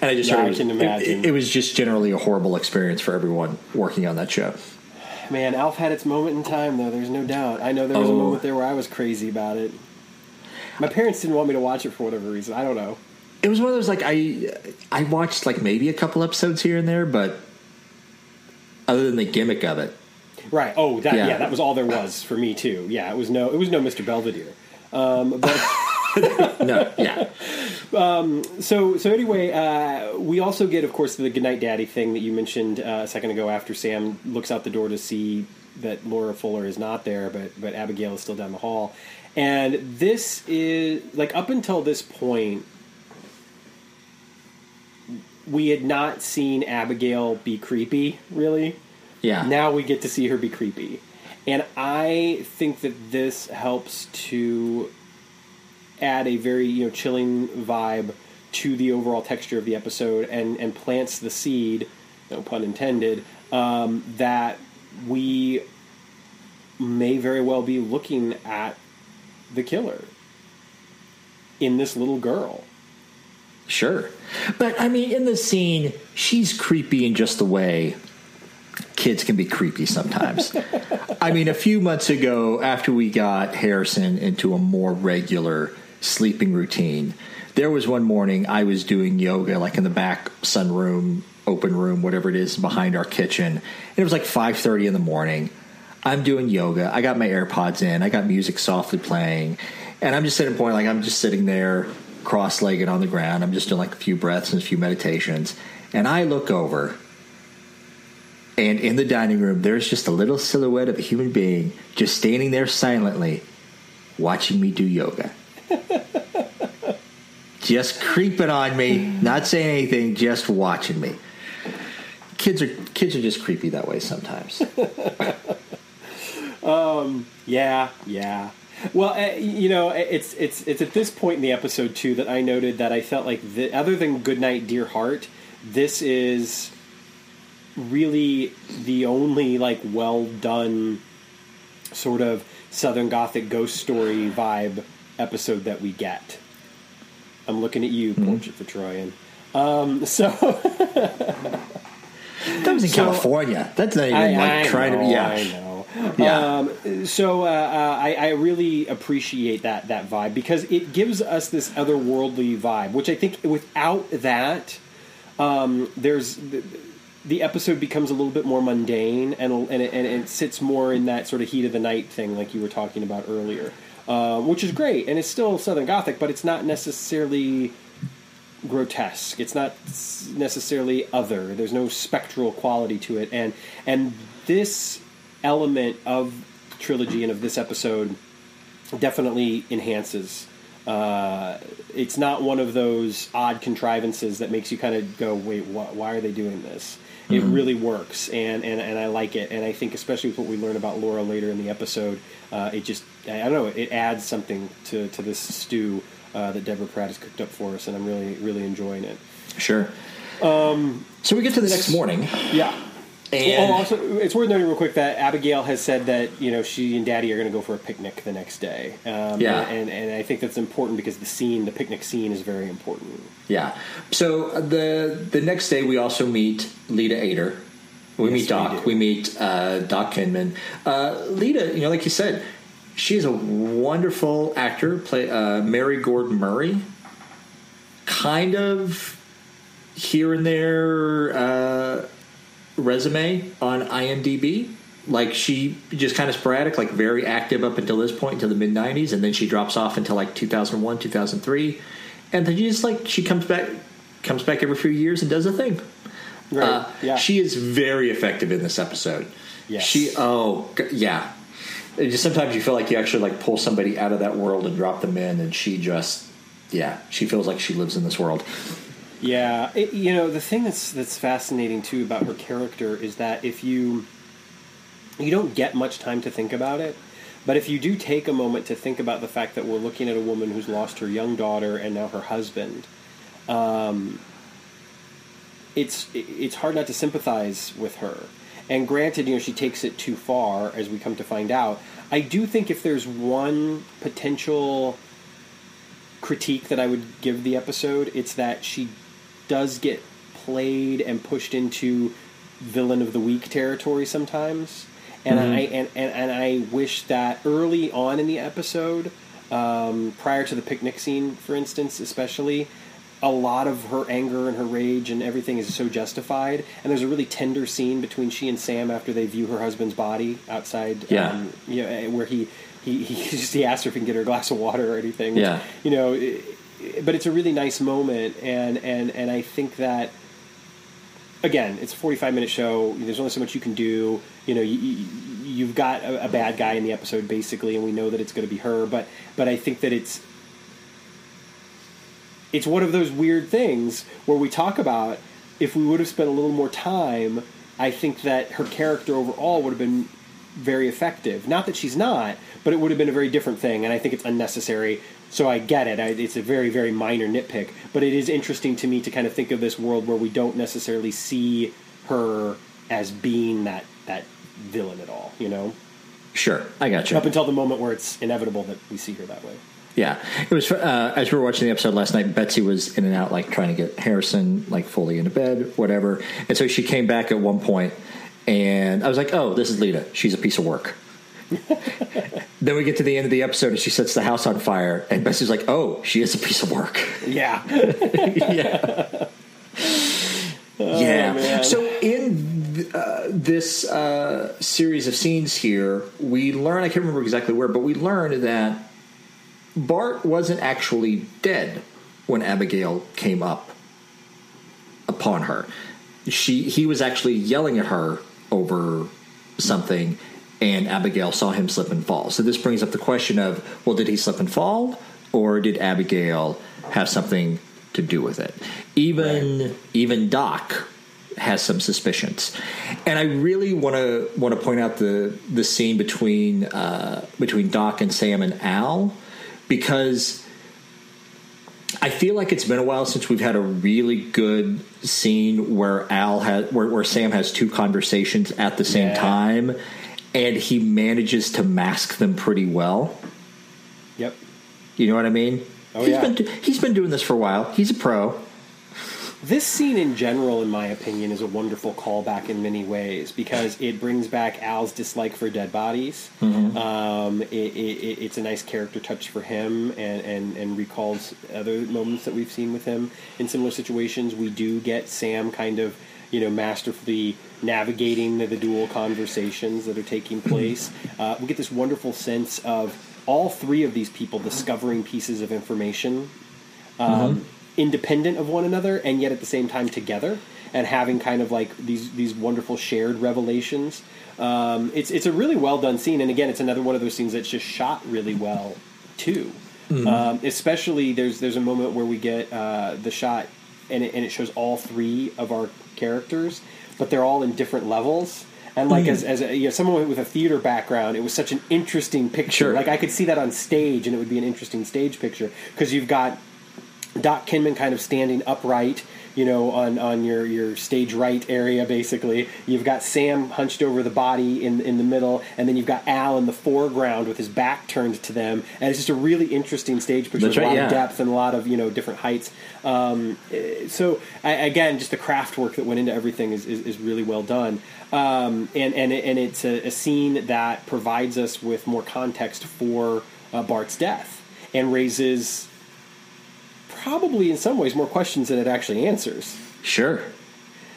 And I just yeah, I can imagine it, it was just generally a horrible experience for everyone working on that show. Man, Alf had its moment in time, though. There's no doubt. I know there was oh. a moment there where I was crazy about it. My parents didn't want me to watch it for whatever reason. I don't know. It was one of those like I I watched like maybe a couple episodes here and there, but other than the gimmick of it, right? Oh, that yeah, yeah that was all there was for me too. Yeah, it was no it was no Mr. Belvedere. Um, but no, yeah. Um, so so anyway, uh, we also get, of course, the goodnight daddy thing that you mentioned uh, a second ago. After Sam looks out the door to see that Laura Fuller is not there, but but Abigail is still down the hall, and this is like up until this point. We had not seen Abigail be creepy, really. Yeah. Now we get to see her be creepy. And I think that this helps to add a very you know chilling vibe to the overall texture of the episode and and plants the seed, no pun intended, um, that we may very well be looking at the killer in this little girl. Sure. But I mean, in the scene, she's creepy in just the way kids can be creepy sometimes. I mean, a few months ago, after we got Harrison into a more regular sleeping routine. There was one morning I was doing yoga, like in the back sunroom, open room, whatever it is, behind our kitchen. And it was like five thirty in the morning. I'm doing yoga. I got my AirPods in. I got music softly playing, and I'm just sitting point like I'm just sitting there, cross-legged on the ground. I'm just doing like a few breaths and a few meditations, and I look over. And in the dining room, there's just a little silhouette of a human being just standing there silently, watching me do yoga just creeping on me, not saying anything, just watching me. Kids are kids are just creepy that way sometimes. um, yeah, yeah. Well, uh, you know, it's it's it's at this point in the episode too that I noted that I felt like the, other than "Goodnight, Dear Heart," this is really the only like well done sort of Southern Gothic ghost story vibe episode that we get. I'm looking at you, mm-hmm. Portrait for Troian. Um, so, that was in So- California. That's not even I, like I trying know, to. Yeah, I know. Yeah. Um, so uh, uh, I, I really appreciate that that vibe because it gives us this otherworldly vibe, which I think without that, um, there's the, the episode becomes a little bit more mundane and and it, and it sits more in that sort of heat of the night thing, like you were talking about earlier, uh, which is great and it's still Southern Gothic, but it's not necessarily grotesque. It's not necessarily other. There's no spectral quality to it, and and this element of trilogy and of this episode definitely enhances. Uh, it's not one of those odd contrivances that makes you kind of go, "Wait, wh- why are they doing this?" It really works, and, and and I like it, and I think especially with what we learn about Laura later in the episode, uh, it just I don't know, it adds something to to this stew uh, that Deborah Pratt has cooked up for us, and I'm really really enjoying it. sure. Um, so we get to the next morning, Yeah. and oh, also, it's worth noting real quick that Abigail has said that you know she and Daddy are going to go for a picnic the next day. Um, Yeah. and, and I think that's important because the scene, the picnic scene, is very important. yeah. So uh, the the next day we also meet Leta Aider. We Yes, meet we Doc. do. We, meet uh, Doc Kinman. Uh, Leta, you know, like you said, she's a wonderful actor. Play uh, Mary Gordon Murray. Kind of here and there uh, resume on IMDb. Like she just kind of sporadic, like very active up until this point, until the mid '90s, and then she drops off until like 2001, 2003, and then she just like she comes back, comes back every few years and does a thing. Right? Uh, yeah. She is very effective in this episode. Yes. She oh yeah. Just sometimes you feel like you actually like pull somebody out of that world and drop them in, and she just yeah she feels like she lives in this world. Yeah, it, you know the thing that's that's fascinating too about her character is that if you you don't get much time to think about it, but if you do take a moment to think about the fact that we're looking at a woman who's lost her young daughter and now her husband, um, it's it's hard not to sympathize with her. And granted, you know she takes it too far, as we come to find out. I do think if there's one potential critique that I would give the episode, it's that she does get played and pushed into villain of the week territory sometimes. And I and, and, and I wish that early on in the episode, um, prior to the picnic scene, for instance, especially, a lot of her anger and her rage and everything is so justified. And there's a really tender scene between she and Sam after they view her husband's body outside. Yeah. Um, you know, eh, where he he he just he asks her if he can get her a glass of water or anything. Yeah. You know, it- but it's a really nice moment, and and and I think that again, it's a 45 minute show. There's only so much you can do. You know, you, you've got a, a bad guy in the episode basically, and we know that it's going to be her. But but I think that it's it's one of those weird things where we talk about if we would have spent a little more time. I think that her character overall would have been very effective. Not that she's not, but it would have been a very different thing. And I think it's unnecessary. So I get it. I, it's a very, very minor nitpick. But it is interesting to me to kind of think of this world where we don't necessarily see her as being that that villain at all. You know, Sure, I got you. up until the moment where it's inevitable that we see her that way. Yeah, it was uh, as we were watching the episode last night. Betsy was in and out, like trying to get Harrison like fully into bed, whatever. And so she came back at one point, and I was like, "Oh, this is Leta. She's a piece of work." then we get to the end of the episode, and she sets the house on fire, and Betsy's like, "Oh, she is a piece of work." Yeah. yeah, yeah. man. So in uh, this uh, series of scenes here, we learn. I can't remember exactly where, but we learned that Bart wasn't actually dead when Abigail came up upon her. She he was actually yelling at her over something, and Abigail saw him slip and fall. So this brings up the question of, well, did he slip and fall, or did Abigail have something to do with it? Even even Doc has some suspicions, and I really want to want to point out the the scene between uh, between Doc and Sam and Al because I feel like it's been a while since we've had a really good scene where Al has where, where Sam has two conversations at the same Yeah. time, and he manages to mask them pretty well. Yep. You know what I mean? Oh, He's yeah. been he's been doing this for a while. He's a pro. This scene in general, in my opinion, is a wonderful callback in many ways because it brings back Al's dislike for dead bodies. Mm-hmm. Um, it, it, it's a nice character touch for him and, and, and recalls other moments that we've seen with him in similar situations. We do get Sam kind of, you know, masterfully navigating the, the dual conversations that are taking place. Uh, we get this wonderful sense of all three of these people discovering pieces of information um, independent of one another and yet at the same time together and having kind of like these these wonderful shared revelations. Um, it's it's a really well done scene, and again, it's another one of those scenes that's just shot really well too. Um, especially there's there's a moment where we get uh, the shot and it, and it shows all three of our characters, but they're all in different levels. And like as as a, you know, someone with a theater background, it was such an interesting picture. Sure. Like I could see that on stage, and it would be an interesting stage picture because you've got Doc Kinman kind of standing upright, you know, on, on your, your stage right area, basically. You've got Sam hunched over the body in in the middle, and then you've got Al in the foreground with his back turned to them, and it's just a really interesting stage picture That's with a lot yeah. of depth and a lot of you know different heights. Um, so I, again, just the craft work that went into everything is, is, is really well done, um, and and and it's a, a scene that provides us with more context for uh, Bart's death and raises probably in some ways more questions than it actually answers, Sure.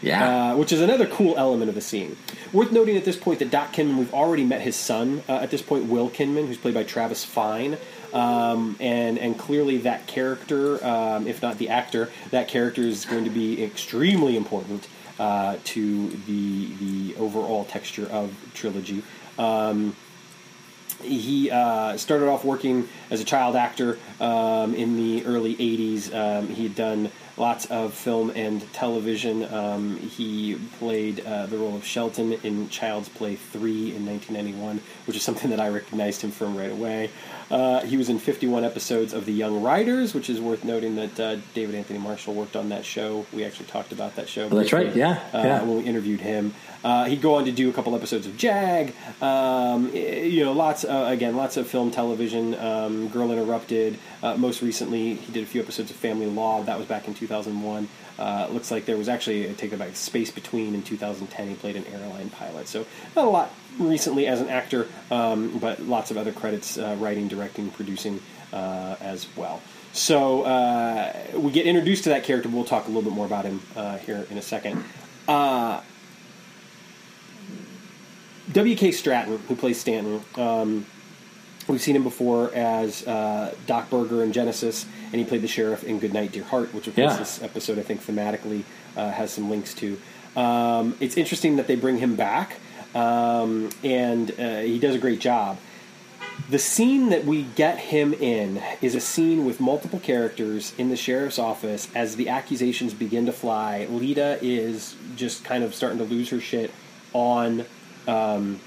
Yeah. uh, which is another cool element of the scene. Worth noting at this point that Doc Kinman, we've already met his son uh, at this point, Will Kinman, who's played by Travis Fine. Um, and and clearly that character, um, if not the actor, that character is going to be extremely important uh, to the the overall texture of trilogy. Um, he uh, started off working as a child actor um, in the early 80s. Um, he had done lots of film and television. Um, he played uh, the role of Shelton in Child's Play 3 in 1991, which is something that I recognized him from right away. Uh, he was in 51 episodes of The Young Riders, which is worth noting that uh, David Anthony Marshall worked on that show. We actually talked about that show. that's right, yeah, uh, yeah. when we interviewed him. Uh, he'd go on to do a couple episodes of Jag. Um, you know, lots uh, again, lots of film, television. Um, Girl Interrupted. Uh, most recently, he did a few episodes of Family Law. That was back in 2001. Uh, looks like there was actually I take it back Space Between in 2010. He played an airline pilot. So not a lot recently as an actor, um, but lots of other credits: uh, writing, directing, producing uh, as well. So uh, we get introduced to that character. We'll talk a little bit more about him uh, here in a second. Uh, W.K. Stratton, who plays Stanton, um, we've seen him before as uh, Doc Berger in Genesis, and he played the sheriff in Goodnight, Dear Heart, which of course Yeah. this episode I think thematically uh, has some links to. Um, it's interesting that they bring him back, um, and uh, he does a great job. The scene that we get him in is a scene with multiple characters in the sheriff's office as the accusations begin to fly. Leta is just kind of starting to lose her shit on um,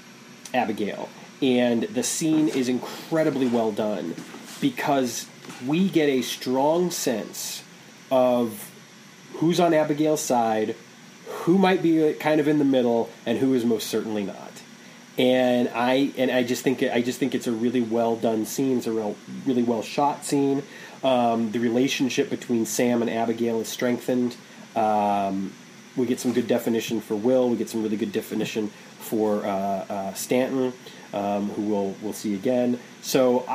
Abigail. And the scene is incredibly well done because we get a strong sense of who's on Abigail's side, who might be uh, kind of in the middle, and who is most certainly not. And I and I just think I just think it's a really well done scene. It's a real, really well shot scene. Um, the relationship between Sam and Abigail is strengthened. Um, we get some good definition for Will. We get some really good definition for uh, uh, Stanton, um, who we'll we'll see again. So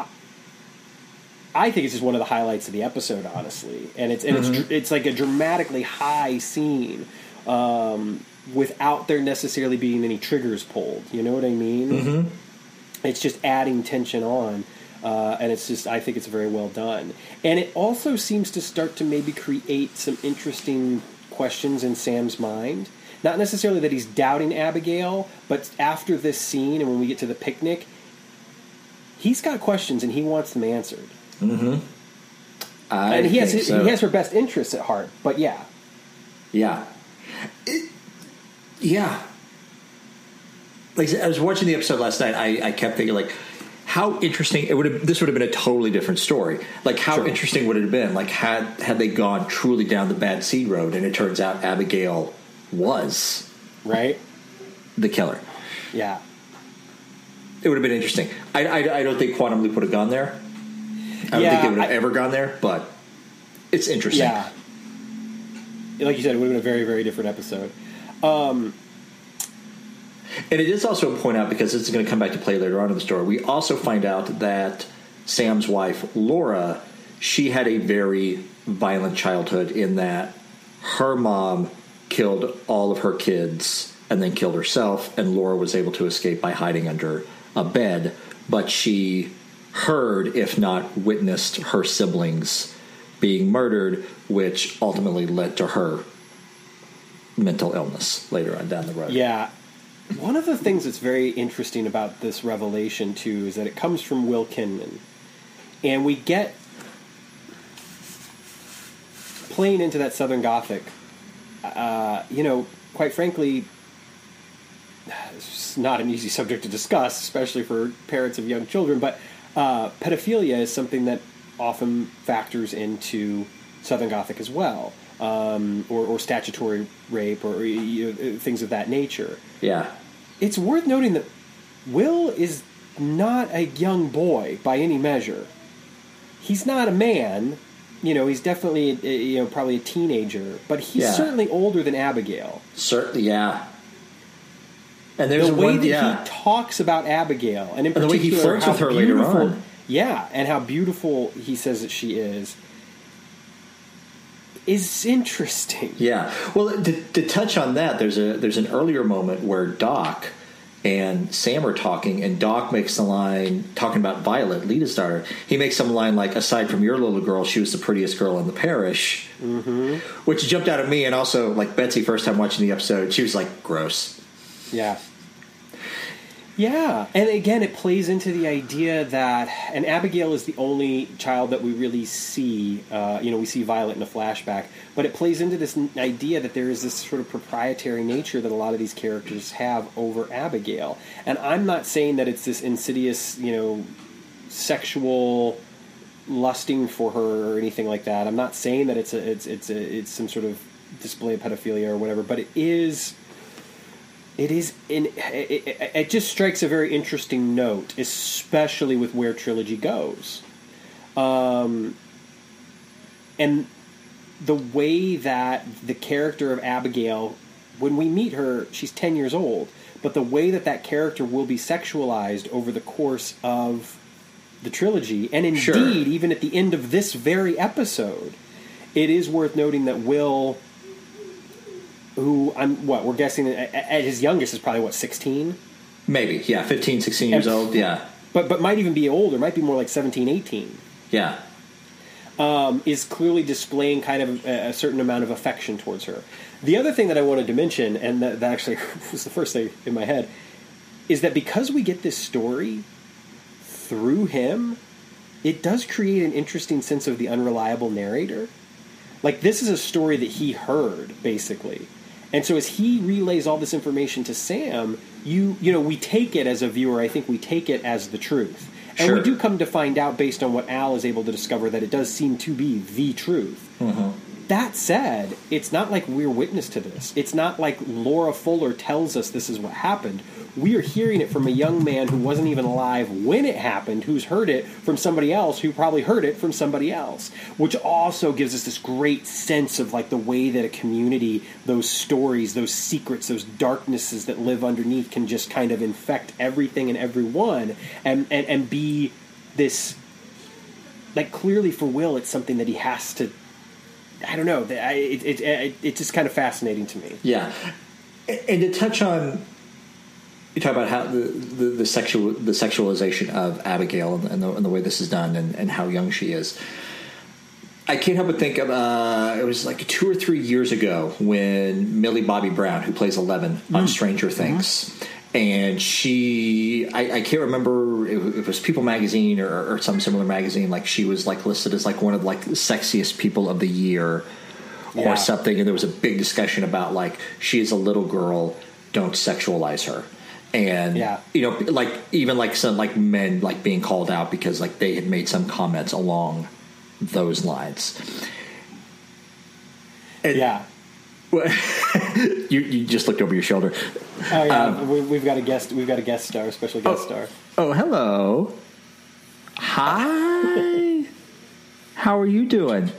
I think it's just one of the highlights of the episode, honestly. And it's and it's dr- it's like a dramatically high scene, um, without there necessarily being any triggers pulled. You know what I mean? It's just adding tension on. Uh, and it's just, I think it's very well done. And it also seems to start to maybe create some interesting questions in Sam's mind. Not necessarily that he's doubting Abigail, but after this scene and when we get to the picnic, he's got questions and he wants them answered. Mm-hmm. I and he has so. he has her best interests at heart. But yeah, Yeah. It- yeah. Like I I was watching the episode last night. I, I kept thinking, like, how interesting it would have. This would have been a totally different story. Like, how Sure. interesting would it have been? Like, had had they gone truly down the bad seed road, and it turns out Abigail was right. the killer. Yeah, It would have been interesting. I, I, I don't think Quantum Leap would have gone there. I don't Yeah, think they would have I- ever gone there, but it's interesting. yeah. like you said, it would have been a very very different episode. Um, and it is also a point out because it's going to come back to play later on in the story. We also find out that Sam's wife, Laura, she had a very violent childhood in that her mom killed all of her kids and then killed herself, and Laura was able to escape by hiding under a bed. But she heard, if not witnessed, her siblings being murdered, which ultimately led to her mental illness later on down the road. Yeah. One of the things that's very interesting about this revelation, too, is that it comes from Will Kinman. And we get playing into that Southern Gothic. Uh, you know, quite frankly, it's not an easy subject to discuss, especially for parents of young children, but uh, pedophilia is something that often factors into Southern Gothic as well, um, or, or statutory rape, or you know, things of that nature. Yeah. It's worth noting that Will is not a young boy by any measure. He's not a man. You know, he's definitely you know probably a teenager, but he's Yeah. certainly older than Abigail. Certainly, yeah. And there's the way one, that yeah. he talks about Abigail, and in And the way he particular, flirts with her later on. yeah, and how beautiful he says that she is, is interesting. Yeah. Well, to, to touch on that, there's a there's an earlier moment where Doc and Sam are talking, and Doc makes the line talking about Violet, Leta's daughter. He makes some line like, "Aside from your little girl, she was the prettiest girl in the parish," mm-hmm. which jumped out at me, and also like Betsy, first time watching the episode, she was like, "Gross." Yeah. Yeah, and again, it plays into the idea that, and Abigail is the only child that we really see. Uh, you know, we see Violet in a flashback, but it plays into this idea that there is this sort of proprietary nature that a lot of these characters have over Abigail. And I'm not saying that it's this insidious, you know, sexual lusting for her or anything like that. I'm not saying that it's a it's it's a it's some sort of display of pedophilia or whatever, but it is it is in it, it, it just strikes a very interesting note, especially with where trilogy goes, um, and the way that the character of Abigail, when we meet her, she's ten years old, but the way that that character will be sexualized over the course of the trilogy, and indeed Sure. even at the end of this very episode, it is worth noting that Will who I'm what we're guessing at, at his youngest is probably what 16 Maybe, yeah, 15, 16 years And- old, yeah, but but might even be older might be more like 17 18 yeah, um, is clearly displaying kind of a, a certain amount of affection towards her. The other thing that I wanted to mention and that, that actually was the first thing in my head is that because we get this story through him it does create an interesting sense of the unreliable narrator. Like this is a story that he heard basically and so as he relays all this information to sam you you know we take it as a viewer. I think we take it as the truth. And we do come to find out based on what al is able to discover that it does seem to be the truth. Mm-hmm. That said, it's not like we're witness to this. It's not like Laura Fuller tells us this is what happened. We are hearing it from a young man who wasn't even alive when it happened, who's heard it from somebody else who probably heard it from somebody else, which also gives us this great sense of like the way that a community, those stories, those secrets, those darknesses that live underneath can just kind of infect everything and everyone and, and, and be this like clearly for Will, it's something that he has to. I don't know. It, it, it, it's just kind of fascinating to me. yeah. And to touch on, you talk about how the, the, the sexual the sexualization of Abigail and, and, the, and the way this is done and, and how young she is. I can't help but think of uh, it was like two or three years ago when Millie Bobby Brown, who plays Eleven on Stranger Things, and she I, I can't remember it, it was People Magazine or, or some similar magazine. Like she was like listed as like one of like the sexiest people of the year Yeah. or something, and there was a big discussion about like she is a little girl, don't sexualize her. And Yeah. you know, like even like some like men like being called out because like they had made some comments along those lines. And- Yeah. you you just looked over your shoulder. Oh yeah. Um, we, we've got a guest. We've got a guest star, special guest star. Oh, hello. Hi. How are you doing?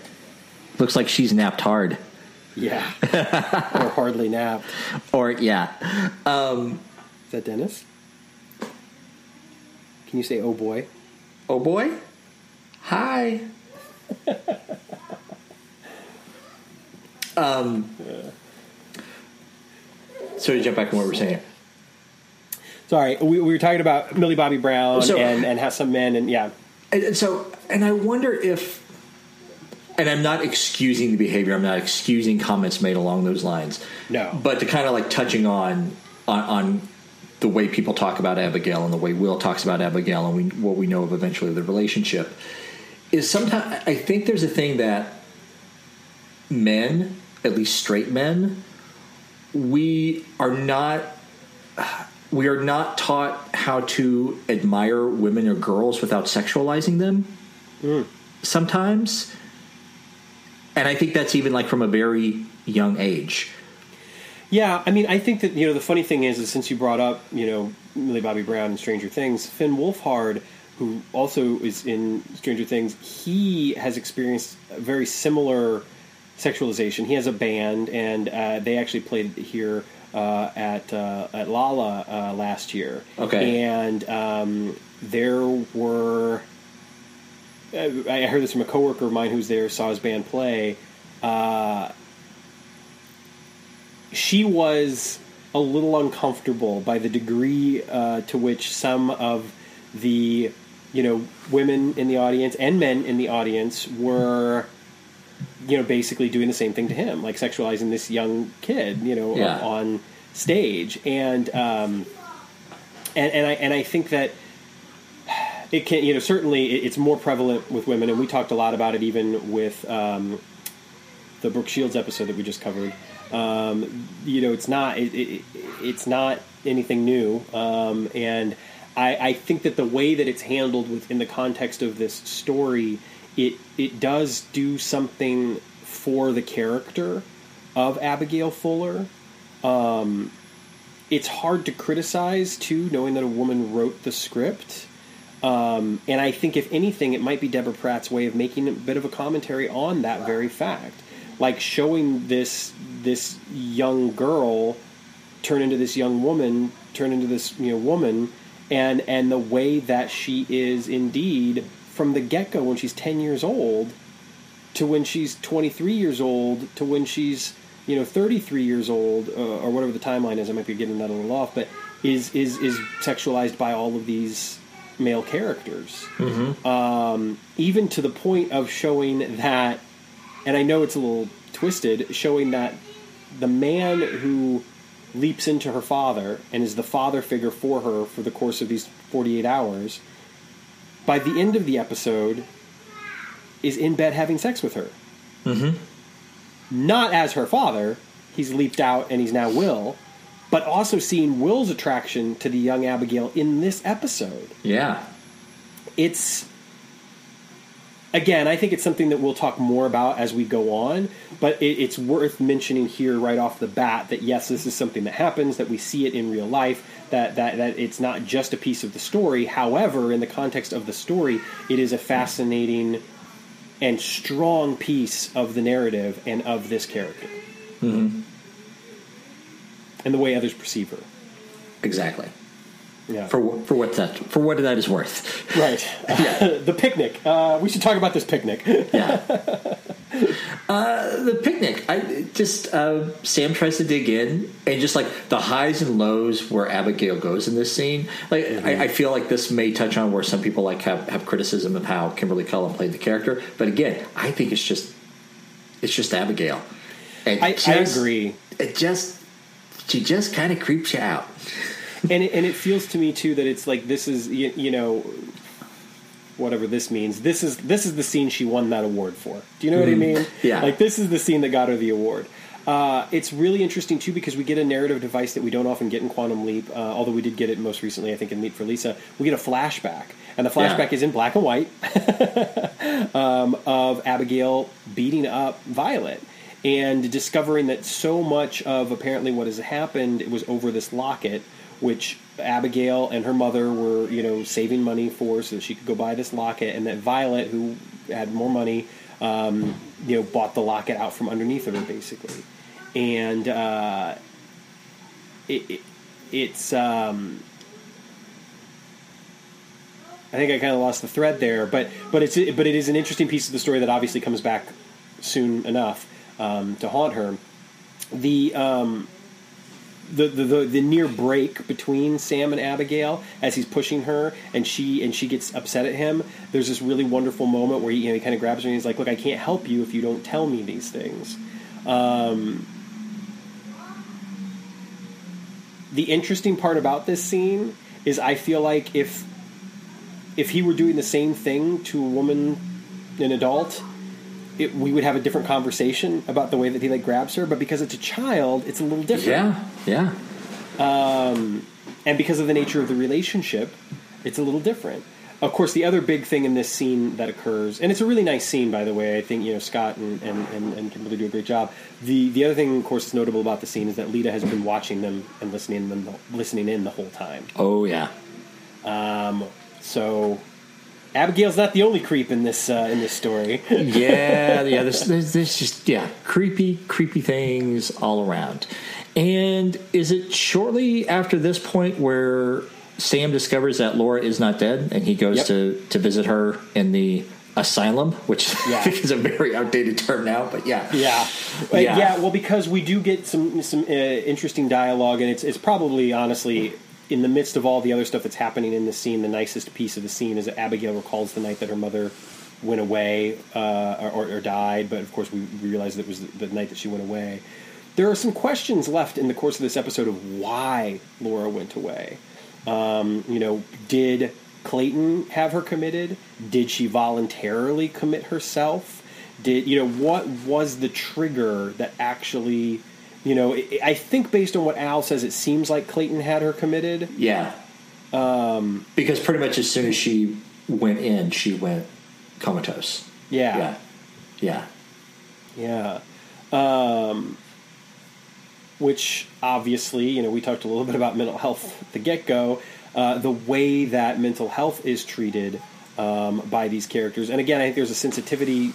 Looks like she's napped hard. Yeah. or hardly napped. Or yeah. Um, Is that Dennis? Can you say "oh boy"? oh boy. Hi. um. So to jump back on what we were saying. Sorry, we, we were talking about Millie Bobby Brown So- and and how some men and yeah, And, and so, and I wonder if, and I'm not excusing the behavior. I'm not excusing comments made along those lines. No. but to kind of like touching on on, on the way people talk about Abigail and the way Will talks about Abigail and we, what we know of eventually the relationship is sometimes I think there's a thing that men, at least straight men, we are not we are not taught how to admire women or girls without sexualizing them mm. sometimes. And i think that's even like from a very young age yeah. I mean, I think that you know the funny thing is, is since you brought up you know Millie Bobby Brown and Stranger Things, Finn Wolfhard, who also is in Stranger Things, he has experienced a very similar sexualization. He has a band, and uh, they actually played here uh, at uh, at Lala uh, last year. Okay. and um, there were. uh, I heard this from a coworker of mine who's there, saw his band play. She was a little uncomfortable by the degree uh, to which some of the you know women in the audience and men in the audience were you know basically doing the same thing to him like sexualizing this young kid you know Yeah. on stage and um and and I and I think that it can you know certainly it's more prevalent with women and we talked a lot about it even with um the Brooke Shields episode that we just covered. Um, you know, it's not it, it, it's not anything new, um, and I, I think that the way that it's handled within the context of this story, it it does do something for the character of Abigail Fuller. Um, it's hard to criticize too, knowing that a woman wrote the script. Um, and I think, if anything, it might be Deborah Pratt's way of making a bit of a commentary on that very fact, like showing this this young girl turn into this young woman, turn into this you know woman, and and the way that she is indeed from the get go when she's ten years old to when she's 23 years old to when she's you know 33 years old uh, or whatever the timeline is. I might be getting that a little off but is is is sexualized by all of these male characters. Um, even to the point of showing that and i know it's a little twisted showing that the man who leaps into her father and is the father figure for her for the course of these 48 hours by the end of the episode is in bed having sex with her. Mm-hmm. Not as her father. He's leaped out and he's now Will, but also seeing Will's attraction to the young Abigail in this episode. yeah It's again, I think it's something that we'll talk more about as we go on, but it, it's worth mentioning here right off the bat that yes, this is something that happens, that we see it in real life, that, that, that it's not just a piece of the story. However, in the context of the story, it is a fascinating and strong piece of the narrative and of this character. Mm-hmm. And the way others perceive her. exactly Yeah. for for what that for what that is worth right. yeah. the picnic. Uh, we should talk about this picnic. yeah uh, the picnic i just uh, sam tries to dig in and just like the highs and lows where abigail goes in this scene like I, I feel like this may touch on where some people like have, have criticism of how kimberly cullum played the character but again i think it's just it's just abigail and I, I agree. it just she just kind of creeps you out and it, and it feels to me too that it's like this is you, you know whatever this means this is this is the scene she won that award for do you know what i mean Yeah. like this is the scene that got her the award uh, it's really interesting too because we get a narrative device that we don't often get in Quantum Leap, uh, although we did get it most recently, I think, in Leap for Lisa. We get a flashback, and the flashback Yeah. is in black and white um, of Abigail beating up Violet and discovering that so much of apparently what has happened was over this locket, which Abigail and her mother were, you know, saving money for so she could go buy this locket, and that Violet, who had more money, um, you know, bought the locket out from underneath of her, basically, and uh, it, it, it's. Um, I think I kind of lost the thread there, but but it's but it is an interesting piece of the story that obviously comes back soon enough um, to haunt her. The um, the, the, the the near break between Sam and Abigail as he's pushing her and she and she gets upset at him. There's this really wonderful moment where he, you know, he kind of grabs her and he's like, "Look, I can't help you if you don't tell me these things." Um, the interesting part about this scene is I feel like if if he were doing the same thing to a woman, an adult, it, we would have a different conversation about the way that he like grabs her. But because it's a child, it's a little different. Yeah, yeah. Um, and because of the nature of the relationship, it's a little different. Of course, the other big thing in this scene that occurs, and it's a really nice scene, by the way. I think you know Scott and, and, and, and Kimberly do a great job. The the other thing, of course, that's notable about the scene is that Leta has been watching them and listening them listening in the whole time. Oh yeah. Um, so Abigail's not the only creep in this uh, in this story. yeah, yeah. There's, there's, there's just yeah, creepy, creepy things all around. And is it shortly after this point where Sam discovers that Laura is not dead, and he goes yep. to to visit her in the asylum, which yeah. I think is a very outdated term now, but yeah, yeah, yeah. yeah well, because we do get some some uh, interesting dialogue, and it's it's probably honestly in the midst of all the other stuff that's happening in the scene, the nicest piece of the scene is that Abigail recalls the night that her mother went away uh, or, or, died, but of course we realize that it was the, night that she went away. There are some questions left in the course of this episode of why Laura went away. Um, you know, did Clayton have her committed? Did she voluntarily commit herself? Did you know what was the trigger that actually you know, I think based on what Al says, it seems like Clayton had her committed. Yeah. Um, because pretty much as soon as she went in, she went comatose. Yeah. Yeah. Yeah. Yeah. Um, which obviously, you know, we talked a little bit about mental health at the get go. Uh, the way that mental health is treated um, by these characters, and again, I think there's a sensitivity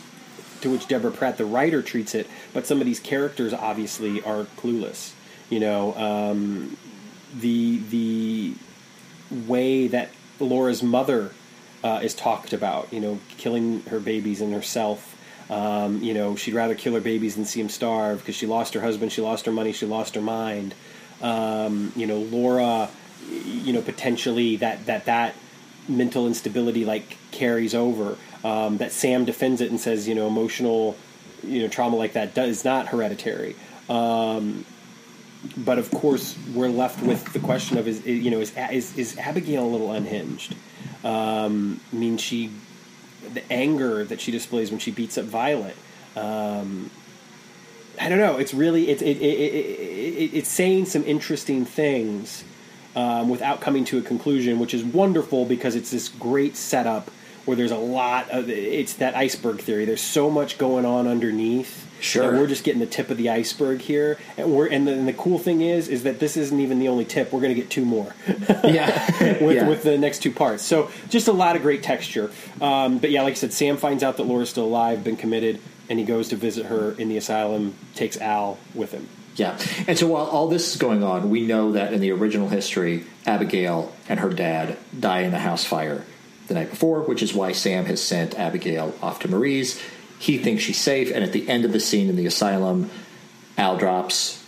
to which Deborah Pratt, the writer, treats it, but some of these characters obviously are clueless. You know, um, the the way that Laura's mother uh, is talked about, you know, killing her babies and herself. Um, you know, she'd rather kill her babies than see them starve because she lost her husband, she lost her money, she lost her mind. Um, you know, Laura, you know, potentially that that that mental instability like carries over. Um, that Sam defends it and says, you know, emotional, you know, trauma like that does not hereditary. Um, but of course, we're left with the question of is you know is is, is Abigail a little unhinged? Um, I mean, she the anger that she displays when she beats up Violet. Um, I don't know. It's really it's it, it, it, it's saying some interesting things um, without coming to a conclusion, which is wonderful because it's this great setup where there's a lot of it's that iceberg theory. There's so much going on underneath. Sure. And we're just getting the tip of the iceberg here, and we're and the, and the cool thing is is that this isn't even the only tip. We're going to get two more. yeah. with yeah. with the next two parts. So just a lot of great texture. Um, but yeah, like I said, Sam finds out that Laura's still alive, been committed, and he goes to visit her in the asylum. Takes Al with him. Yeah. And so while all this is going on, we know that in the original history, Abigail and her dad die in a house fire the night before, which is why Sam has sent Abigail off to Marie's. He thinks she's safe, and at the end of the scene in the asylum, Al drops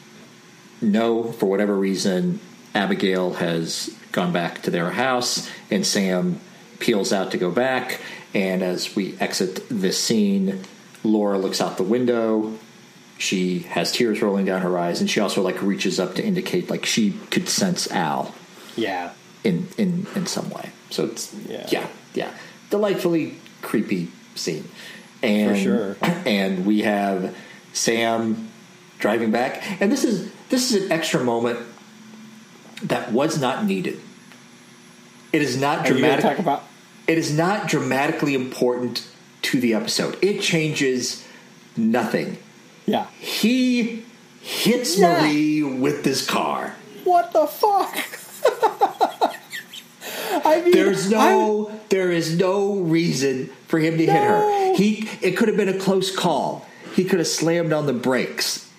no, for whatever reason, Abigail has gone back to their house, and Sam peels out to go back. And as we exit this scene, Laura looks out the window. She has tears rolling down her eyes, and she also like reaches up to indicate like she could sense Al. Yeah. In in in some way. So it's yeah, yeah, yeah. delightfully creepy scene. And, For sure. And we have Sam driving back, and this is this is an extra moment that was not needed. It is not dramatic. Talk about it is not dramatically important to the episode. It changes nothing. Yeah. He hits yeah. Marie with this car. What the fuck? I mean, there's no, I, there is no reason for him to no. hit her. He it could have been a close call. He could have slammed on the brakes.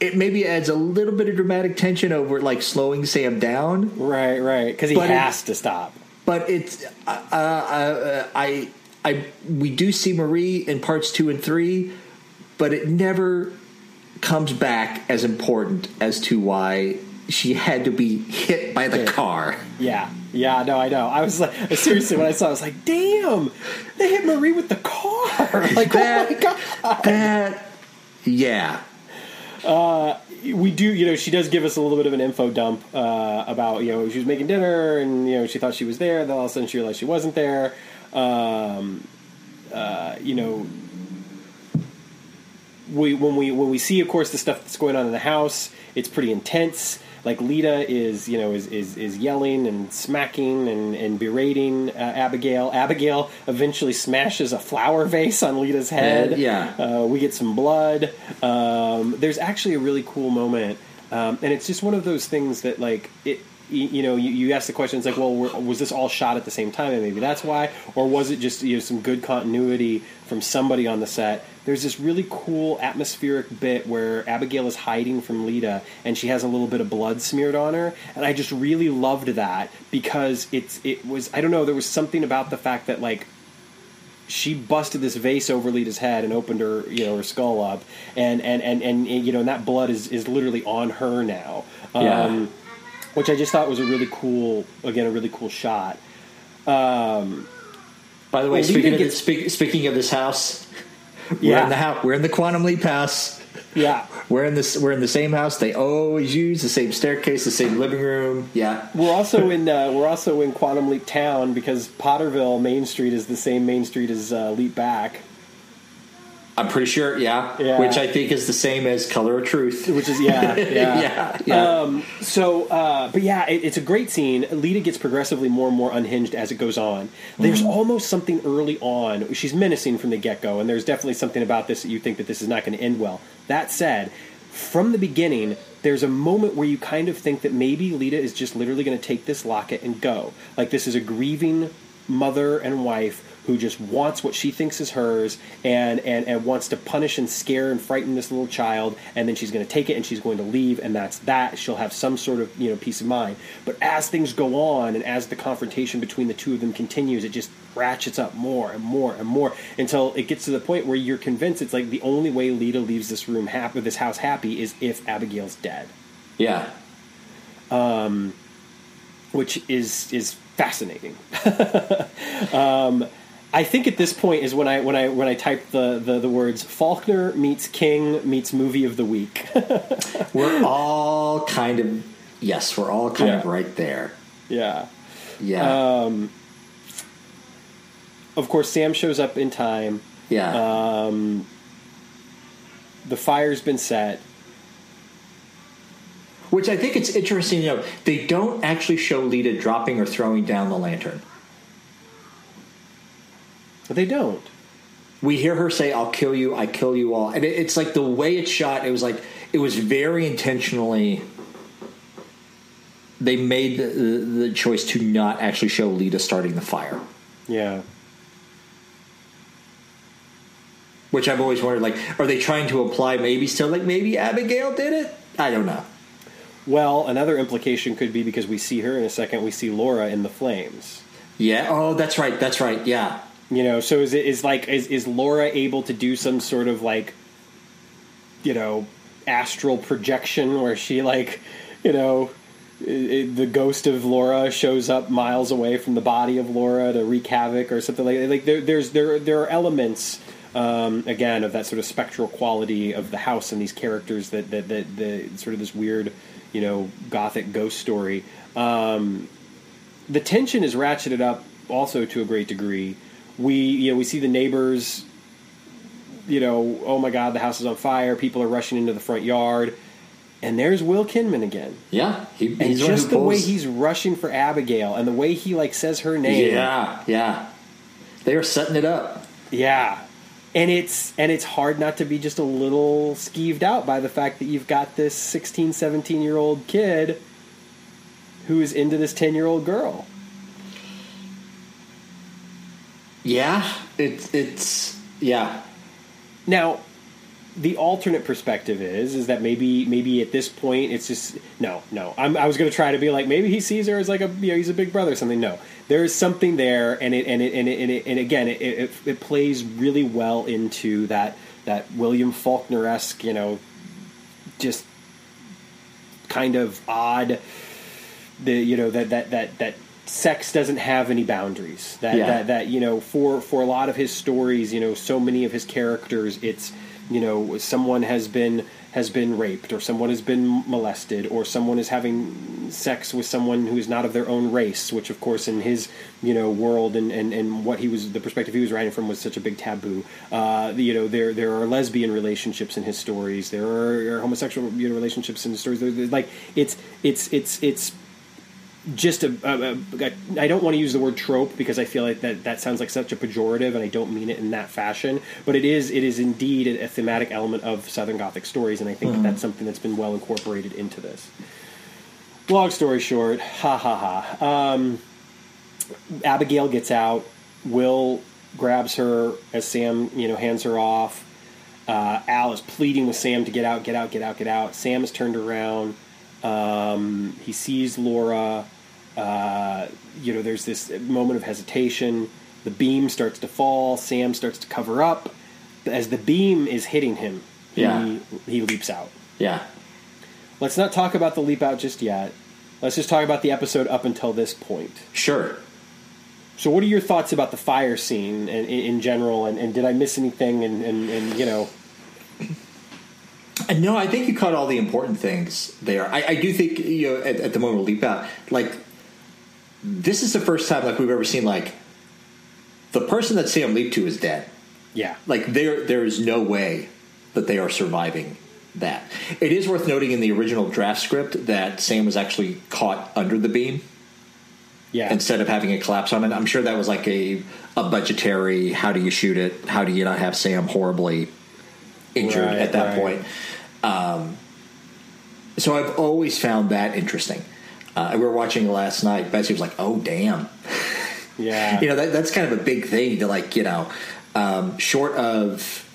It maybe adds a little bit of dramatic tension over like slowing Sam down. Right, right, because he But it- has to stop. But it's uh, uh, I I we do see Marie in parts two and three, but it never comes back as important as to why she had to be hit by the Yeah. car. Yeah, yeah, no, I know. I was like, seriously, when I saw, it, I was like, damn, they hit Marie with the car. Like, That- oh my god. That yeah. we do, you know, she does give us a little bit of an info dump uh, about, you know, she was making dinner and, you know, she thought she was there. Then all of a sudden she realized she wasn't there. Um, uh, you know, we when we when we see, of course, the stuff that's going on in the house, it's pretty intense. Like Leta is, you know, is is, is yelling and smacking and, and berating uh, Abigail. Abigail eventually smashes a flower vase on Leta's head. Uh, yeah. Uh, we get some blood. Um, there's actually a really cool moment, um, and it's just one of those things that, like, it. You, know, you, you ask the question. It's like, well, was this all shot at the same time, and maybe that's why, or was it just you know some good continuity from somebody on the set? There's this really cool atmospheric bit where Abigail is hiding from Leta, and she has a little bit of blood smeared on her, and I just really loved that because it's it was I don't know there was something about the fact that like she busted this vase over Leta's head and opened her, you know, her skull up, and and and and, you know, and that blood is is literally on her now. Um, Yeah. Which I just thought was a really cool, again, a really cool shot. Um, By the way, Well, speaking of, gets- speak, speaking of this house, we're Yeah. in the house. We're in the Quantum Leap house. yeah, We're in this. We're in the same house. They always use the same staircase, the same living room. Yeah, we're also in uh, we're also in Quantum Leap Town because Potterville Main Street is the same Main Street as uh, Leap Back, I'm pretty sure. Yeah. Yeah. which I think is the same as Color of Truth. which is yeah, yeah. yeah, yeah. Um, so, uh, but yeah, it, it's a great scene. Leta gets progressively more and more unhinged as it goes on. There's almost something early on. She's menacing from the get go, and there's definitely something about this that you think that this is not going to end well. That said, from the beginning, there's a moment where you kind of think that maybe Leta is just literally going to take this locket and go. Like this is a grieving mother and wife who just wants what she thinks is hers and, and, and wants to punish and scare and frighten this little child and then she's going to take it and she's going to leave and that's that she'll have some sort of you know peace of mind but as things go on and as the confrontation between the two of them continues it just ratchets up more and more and more until it gets to the point where you're convinced it's like the only way Leta leaves this room happy this house happy is if Abigail's dead yeah. um which is is fascinating. um, I think at this point is when I when I when I type the, the, the words Faulkner meets King meets movie of the week. We're all kind of yes. We're all kind of right there. yeah. Yeah. Um, Of course, Sam shows up in time. yeah. Um, The fire's been set. Which I think it's interesting you know. They don't actually show Leta dropping or throwing down the lantern. But they don't. we hear her say i'll kill you i kill you all and it, it's like the way it's shot it was like it was very intentionally they made the, the, the choice to not actually show leta starting the fire Yeah. which i've always wondered like are they trying to apply maybe still like maybe abigail did it i don't know Well, another implication could be because we see her in a second. We see Laura in the flames. yeah oh that's right that's right yeah You know, so is it is like is is Laura able to do some sort of like you know, astral projection where she like, you know, the ghost of Laura shows up miles away from the body of Laura to wreak havoc or something like like there, there's there there are elements um, again of that sort of spectral quality of the house and these characters that that that the sort of this weird you know gothic ghost story. Um, the tension is ratcheted up also to a great degree. We you know we see the neighbors. You know, oh my God, the house is on fire. People are rushing into the front yard, and there's Will Kinman again. yeah he, And he's the one just the way he's rushing for Abigail, and the way he like says her name, yeah yeah they are setting it up yeah. And it's and it's hard not to be just a little skeeved out by the fact that you've got this 16, 17 year old kid who is into this 10 year old girl. Yeah, it, it's Yeah. Now, the alternate perspective is is that maybe maybe at this point it's just no no. I'm, I was going to try to be like maybe he sees her as like a you know he's a big brother or something. No. There is something there and it and it and it, and, it, and again it, it, it plays really well into that that William Faulkner esque you know just kind of odd the you know that that that that sex doesn't have any boundaries. That Yeah. that that you know for for a lot of his stories you know so many of his characters it's you know someone has been has been raped or someone has been molested or someone is having sex with someone who is not of their own race which of course in his you know world and and, and what he was the perspective he was writing from was such a big taboo. Uh, you know there there are lesbian relationships in his stories. There are, homosexual you know, relationships in his stories. Like it's it's it's it's just a, a, a I don't want to use the word trope because I feel like that that sounds like such a pejorative and I don't mean it in that fashion but it is it is indeed a, thematic element of Southern Gothic stories and I think that that's something that's been well incorporated into this. Long story short, ha ha ha. Um, Abigail gets out. Will grabs her as Sam you know hands her off. Uh, Al is pleading with Sam to get out, get out, get out, get out. Sam is turned around. Um, he sees Laura. Uh, you know, there's this moment of hesitation. The beam starts to fall. Sam starts to cover up. As the beam is hitting him, Yeah. he, he leaps out. Yeah. Let's not talk about the leap out just yet. Let's just talk about the episode up until this point. Sure. So, what are your thoughts about the fire scene in, in, in general? And, and did I miss anything? And, and, and you know, No, I think you caught all the important things there. I, I do think you know at, at the moment we leap out, like this is the first time like we've ever seen like the person that Sam leaped to is dead. yeah, Like there, there is no way that they are surviving that. It is worth noting in the original draft script that Sam was actually caught under the beam yeah, instead of having it collapse on it. I'm sure that was like a a budgetary. How do you shoot it? How do you not have Sam horribly injured Right, at that right. point? Um, so I've always found that interesting. Uh, we were watching last night. Betsy was like, "Oh, damn." yeah. you know that, that's kind of a big thing to like you know um, short of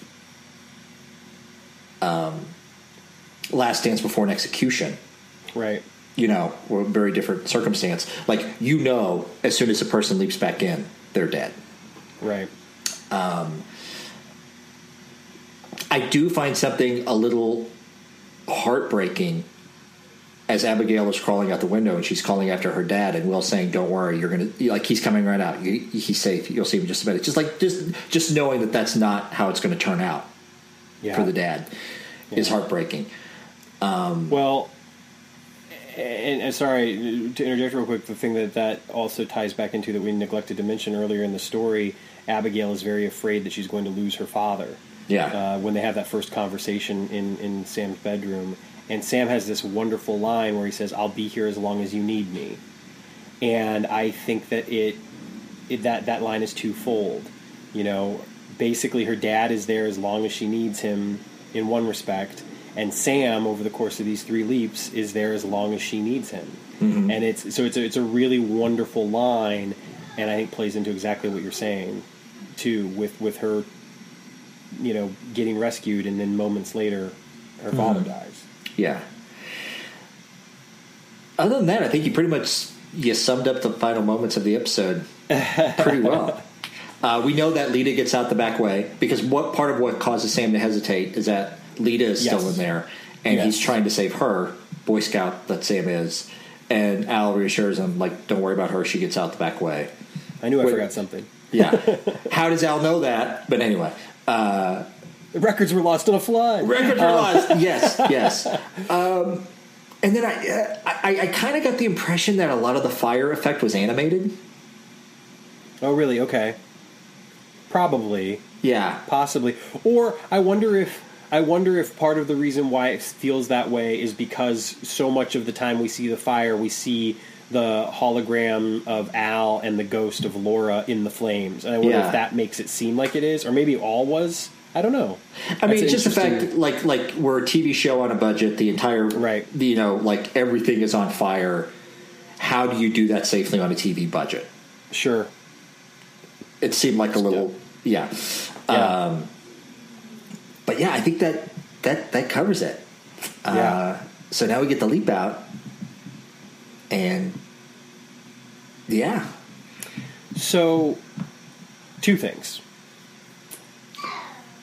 um, last dance before an execution right. you know or a very different circumstance like you know as soon as a person leaps back in they're dead Right. i do find something a little heartbreaking as abigail is crawling out the window and she's calling after her dad and will saying don't worry you're gonna like he's coming right out you, he's safe you'll see him in just a minute just like just just knowing that that's not how it's going to turn out Yeah. for the dad is heartbreaking. Um, well, and, and sorry to interject real quick. The thing that that also ties back into that we neglected to mention earlier in the story, Abigail is very afraid that she's going to lose her father. Yeah. Uh, when they have that first conversation in in Sam's bedroom, and Sam has this wonderful line where he says, "I'll be here as long as you need me," and I think that it, it that that line is twofold. You know, basically her dad is there as long as she needs him in one respect, and Sam over the course of these three leaps is there as long as she needs him. And it's so it's a, it's a really wonderful line, and I think plays into exactly what you're saying, too, with with her, you know, getting rescued, and then moments later, her father dies. Yeah. Other than that, I think you pretty much you summed up the final moments of the episode pretty well. Uh, we know that Leta gets out the back way because what part of what causes Sam to hesitate is that Leta is Yes. still in there and Yes. he's trying to save her, Boy Scout that Sam is, and Al reassures him like, "Don't worry about her; she gets out the back way." I knew I Wait. forgot something. Yeah. How does Al know that? But anyway, uh, records were lost in a flood. Records are lost. Yes, yes. Um, and then I, uh, I, I kind of got the impression that a lot of the fire effect was animated. Oh, really? Okay. Probably, Yeah, possibly, or I wonder if I wonder if part of the reason why it feels that way is because so much of the time we see the fire, we see the hologram of Al and the ghost of Laura in the flames, and I wonder Yeah. if that makes it seem like it is, or maybe all was. I don't know. I mean, That's just the fact, like, like we're a TV show on a budget. The entire, Right. You know, like everything is on fire. How do you do that safely on a TV budget? Sure. It seemed like a little, yeah. Yeah. Um, but yeah, I think that that that covers it. Yeah. Uh, so now we get the leap out, and yeah, So, two things.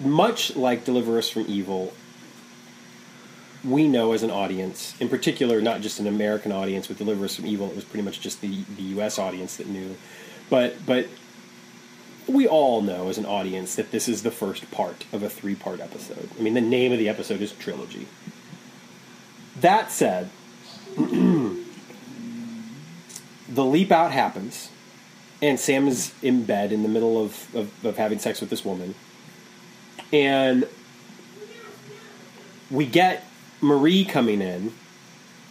Much like Deliver Us from Evil, we know as an audience, in particular, not just an American audience with Deliver Us from Evil, it was pretty much just the, the US audience that knew. But, but we all know as an audience that this is the first part of a three part episode. I mean, the name of the episode is Trilogy. That said, the leap out happens and Sam is in bed in the middle of, of, of having sex with this woman. And we get Marie coming in.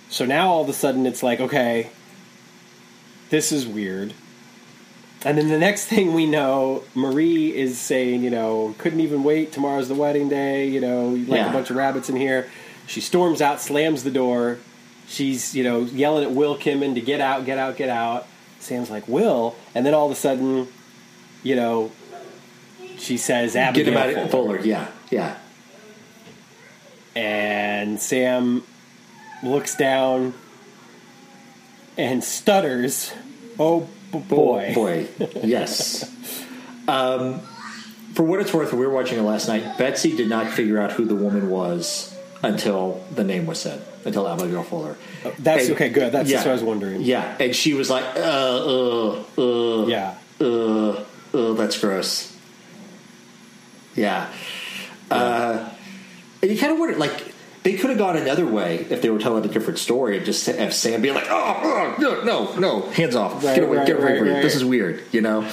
So now all of a sudden it's like, okay, this is weird. And then the next thing we know, Marie is saying, you know, couldn't even wait. Tomorrow's the wedding day. You know, like Yeah. a bunch of rabbits in here. She storms out, slams the door. She's, you know, yelling at Will Kinman to get out, get out, get out. Sam's like, Will. And then all of a sudden, you know, she says, get him out of Fuller. Fuller. Yeah, yeah. And Sam looks down and stutters. Oh boy. boy, yes. um, for what it's worth, we were watching it last night. Betsy did not figure out who the woman was until the name was said, until Abigail Fuller. That's And- okay, good. That's yeah, just what I was wondering. Yeah, and she was like, uh, uh, uh, Yeah. uh, uh, that's gross. Yeah. Uh, and you kind of wonder, like, they could have gone another way if they were telling a different story and just have Sam be like, oh, oh no, no, no, hands off. Right, get away, right, get away right, from me. right. This is weird, you know?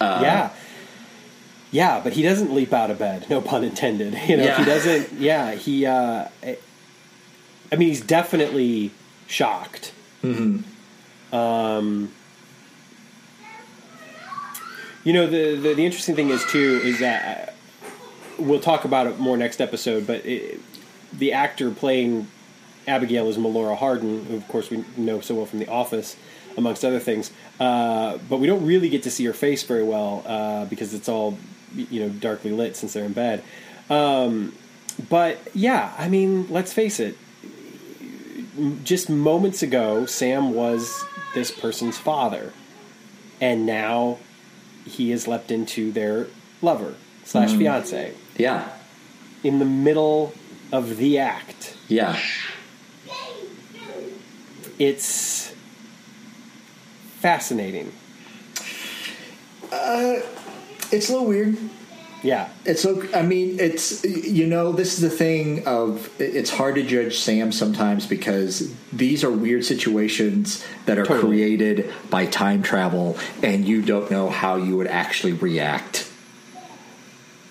yeah. Yeah, but he doesn't leap out of bed. No pun intended. You know, Yeah. he doesn't. Yeah, he. Uh, I mean, he's definitely shocked. Mm-hmm. Um, you know, the, the the interesting thing is too is that uh, we'll talk about it more next episode. But it, the actor playing Abigail is Melora Hardin, who of course we know so well from The Office, amongst other things. Uh, but we don't really get to see her face very well uh, because it's all you know darkly lit since they're in bed. Um, but yeah, I mean, let's face it. Just moments ago, Sam was this person's father, and now he has leapt into their lover slash fiance Yeah. in the middle of the act. Yeah. It's fascinating. Uh, It's a little weird. Yeah, It's so. I mean, it's you know, this is the thing of it's hard to judge Sam sometimes because these are weird situations that are Totally. created by time travel, and you don't know how you would actually react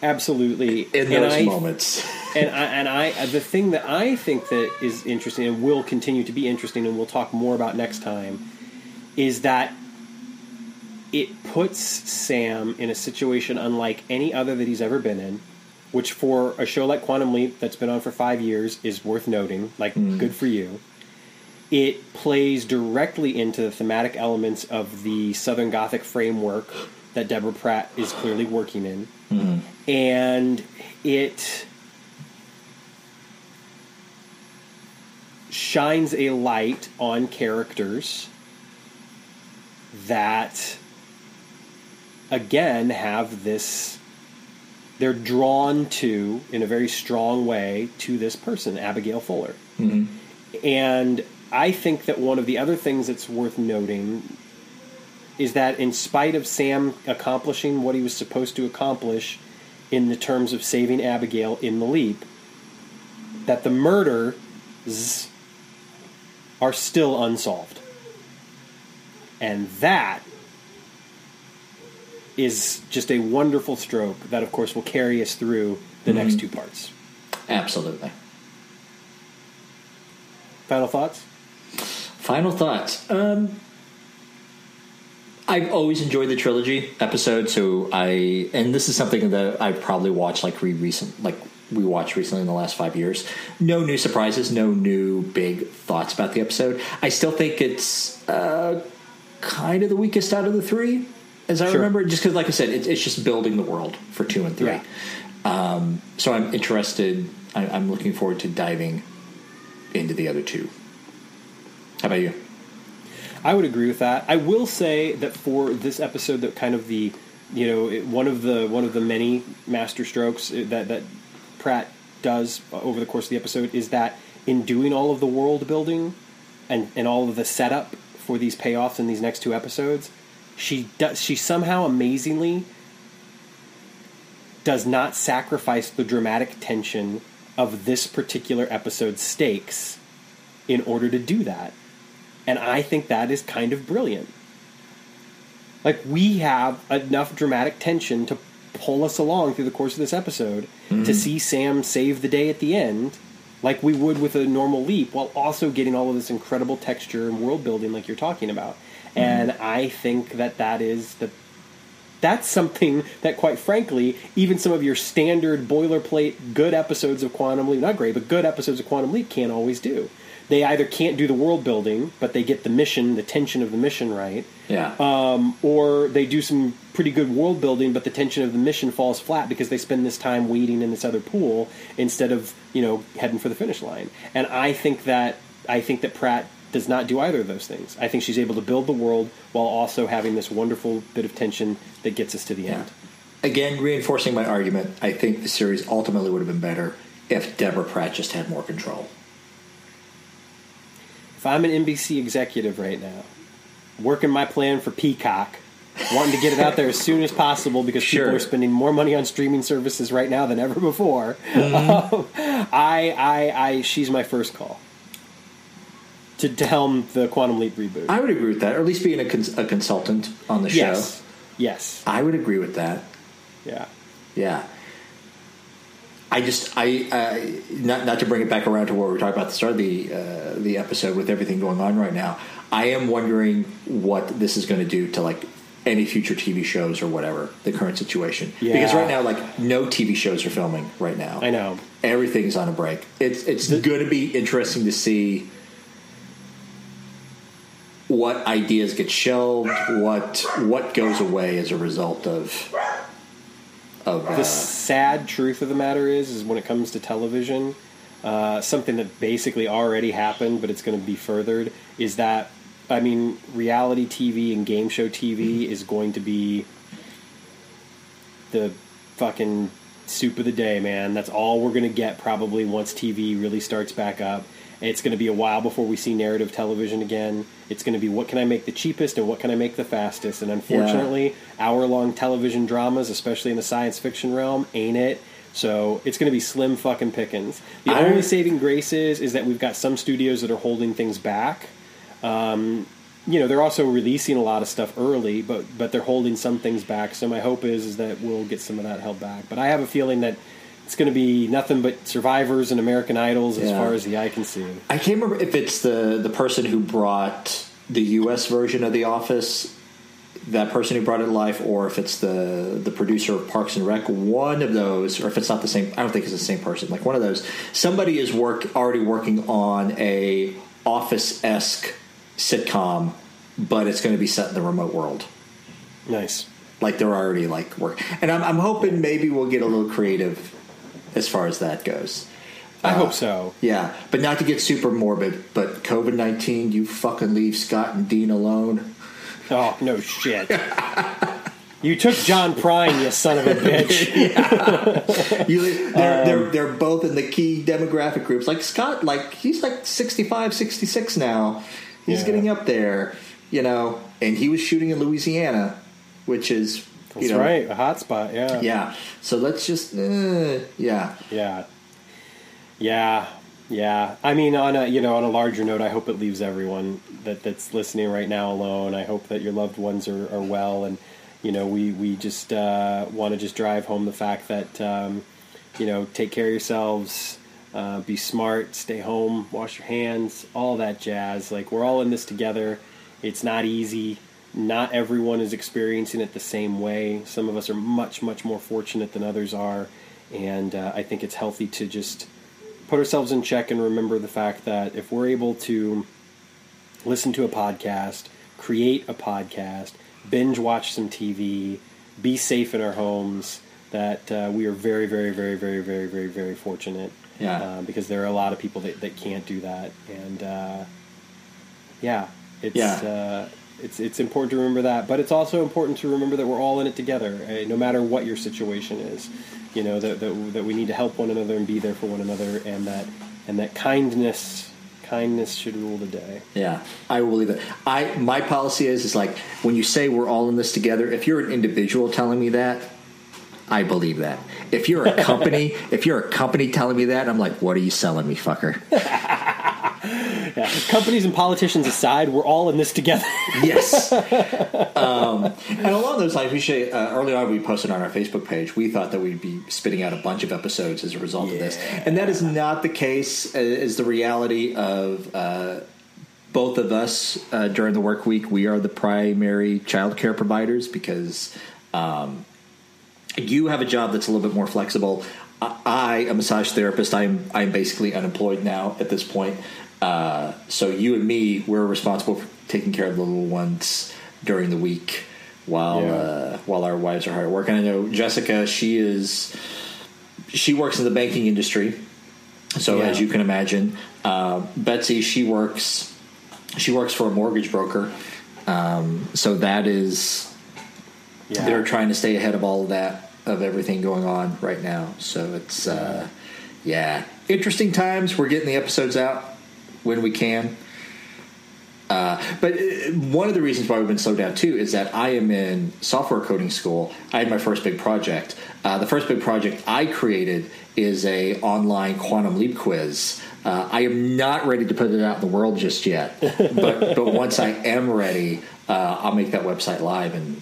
absolutely. in And those I- moments. and I, and I the thing that I think that is interesting and will continue to be interesting and we'll talk more about next time is that it puts Sam in a situation unlike any other that he's ever been in, which for a show like Quantum Leap that's been on for five years is worth noting. Like, mm. good for you. It plays directly into the thematic elements of the Southern Gothic framework that Deborah Pratt is clearly working in. Mm-hmm. And it shines a light on characters that again have this they're drawn to in a very strong way to this person abigail fuller. Mm-hmm. And i think that one of the other things that's worth noting is that in spite of sam accomplishing what he was supposed to accomplish in the terms of saving abigail in the leap that the murders are still unsolved. And that is just a wonderful stroke that, of course, will carry us through the next two parts. Absolutely. Final thoughts? Final thoughts. Um, I've always enjoyed the trilogy episode, so I and this is something that I've probably watched like re recent like we watched recently in the last five years. No new surprises, no new big thoughts about the episode. I still think it's uh, kind of the weakest out of the three. As I Sure. remember. Just because, like I said, it's, it's just building the world for two and three. Yeah. Um, so I'm interested. I, I'm looking forward to diving into the other two. How about you? I would agree with that. I will say that for this episode, that kind of the you know it, one of the one of the many master strokes that that Pratt does over the course of the episode is that in doing all of the world building and and all of the setup for these payoffs in these next two episodes, she does she somehow amazingly does not sacrifice the dramatic tension of this particular episode's stakes in order to do that. And I think that is kind of brilliant. Like, we have enough dramatic tension to pull us along through the course of this episode to mm-hmm. see Sam save the day at the end, like we would with a normal leap, while also getting all of this incredible texture and world building, like you're talking about. And I think that that is the that's something that, quite frankly, even some of your standard boilerplate good episodes of Quantum Leap, not great, but good episodes of Quantum Leap can't always do. They either can't do the world building, but they get the mission, the tension of the mission right, Yeah. um, or they do some pretty good world building, but the tension of the mission falls flat because they spend this time waiting in this other pool instead of you know heading for the finish line. And I think that I think that Pratt does not do either of those things. I think she's able to build the world while also having this wonderful bit of tension that gets us to the yeah. end. Again, reinforcing my argument, I think the series ultimately would have been better if Deborah Pratt just had more control. If I'm an NBC executive right now, working my plan for Peacock, wanting to get it out there as soon as possible because Sure. people are spending more money on streaming services right now than ever before. Mm-hmm. Um, I, I, I, she's my first call to, to helm the Quantum Leap reboot. I would agree with that, or at least being a, cons- a consultant on the show. yes, yes, I would agree with that. yeah. Yeah. I just I uh, not not to bring it back around to what we were talking about at the start of the uh, the episode with everything going on right now. I am wondering what this is going to do to like any future TV shows or whatever the current situation. Yeah. Because right now, like no TV shows are filming right now. I know. everything's on a break. It's it's going to be interesting to see what ideas get shelved, what what goes away as a result of of uh, the sad truth of the matter is, is when it comes to television, uh, something that basically already happened, but it's going to be furthered, is that I mean, reality TV and game show TV is going to be the fucking soup of the day, man. That's all we're going to get probably once TV really starts back up. It's going to be a while before we see narrative television again. It's going to be what can I make the cheapest and what can I make the fastest. And unfortunately, hour long television dramas, especially in the science fiction realm, ain't it. So it's going to be slim fucking pickings. The I- only saving grace is, is that we've got some studios that are holding things back. Um, you know, they're also releasing a lot of stuff early, but but they're holding some things back. So my hope is is that we'll get some of that held back. But I have a feeling that it's going to be nothing but survivors and American Idols as Yeah. far as the eye can see. I can't remember if it's the the person who brought the U.S. version of The Office, that person who brought it to life, or if it's the the producer of Parks and Rec. One of those, or if it's not the same. I don't think it's the same person. Like one of those. Somebody is work already working on a Office esque sitcom, but it's going to be set in the remote world. Nice. Like they're already like work, and I'm, I'm hoping maybe we'll get a little creative as far as that goes. I Uh, hope so. Yeah, but not to get super morbid, but COVID 19, you fucking leave Scott and Dean alone. Oh no shit. You took John Prine, you son of a bitch. You, they're, they're, they're both in the key demographic groups. Like Scott, like he's like 65, 66 now. He's Yeah. getting up there, you know, and he was shooting in Louisiana, which is, you That's know, right, a hot spot. Yeah. Yeah. So let's just, uh, yeah. Yeah. Yeah. Yeah. I mean on a you know, on a larger note, I hope it leaves everyone that, that's listening right now alone. I hope that your loved ones are, are well and you know, we, we just uh, want to just drive home the fact that um, you know, take care of yourselves, uh, be smart, stay home, wash your hands, all that jazz. Like we're all in this together. It's not easy. Not everyone is experiencing it the same way. Some of us are much, much more fortunate than others are, and uh, I think it's healthy to just put ourselves in check and remember the fact that if we're able to listen to a podcast, create a podcast, binge watch some TV, be safe in our homes. That uh, we are very, very, very, very, very, very, very fortunate. Yeah. Uh, because there are a lot of people that, that can't do that, and uh, yeah, it's Yeah. It's it's important to remember that, but it's also important to remember that we're all in it together, uh, no matter what your situation is. You know that, that that we need to help one another and be there for one another, and that and that kindness kindness should rule the day. Yeah, I will believe it. I my policy is is like when you say we're all in this together. If you're an individual telling me that, I believe that. If you're a company, if you're a company telling me that, I'm like, what are you selling me, fucker? Yeah. Companies and politicians aside, we're all in this together. yes. Um, and along those lines, we should, uh, early on we posted on our Facebook page. We thought that we'd be spitting out a bunch of episodes as a result of this, and that is not the case. uh, Is the reality of uh, both of us uh, during the work week? We are the primary child care providers because. Um, you have a job that's a little bit more flexible. I, I a massage therapist. I'm I'm basically unemployed now at this point. Uh, so you and me, we're responsible for taking care of the little ones during the week while Yeah. uh, while our wives are hard at work. And I know Jessica, she is she works in the banking industry. So Yeah. as you can imagine, uh, Betsy, she works she works for a mortgage broker. Um, so that is Yeah. they're trying to stay ahead of all of that of everything going on right now so it's uh yeah interesting times we're getting the episodes out when we can uh, but uh, one of the reasons why we've been slowed down too is that I am in software coding school. I had my first big project. Uh, the first big project I created is a online quantum leap quiz. Uh, I am not ready to put it out in the world just yet, but but once I am ready, uh, I'll make that website live and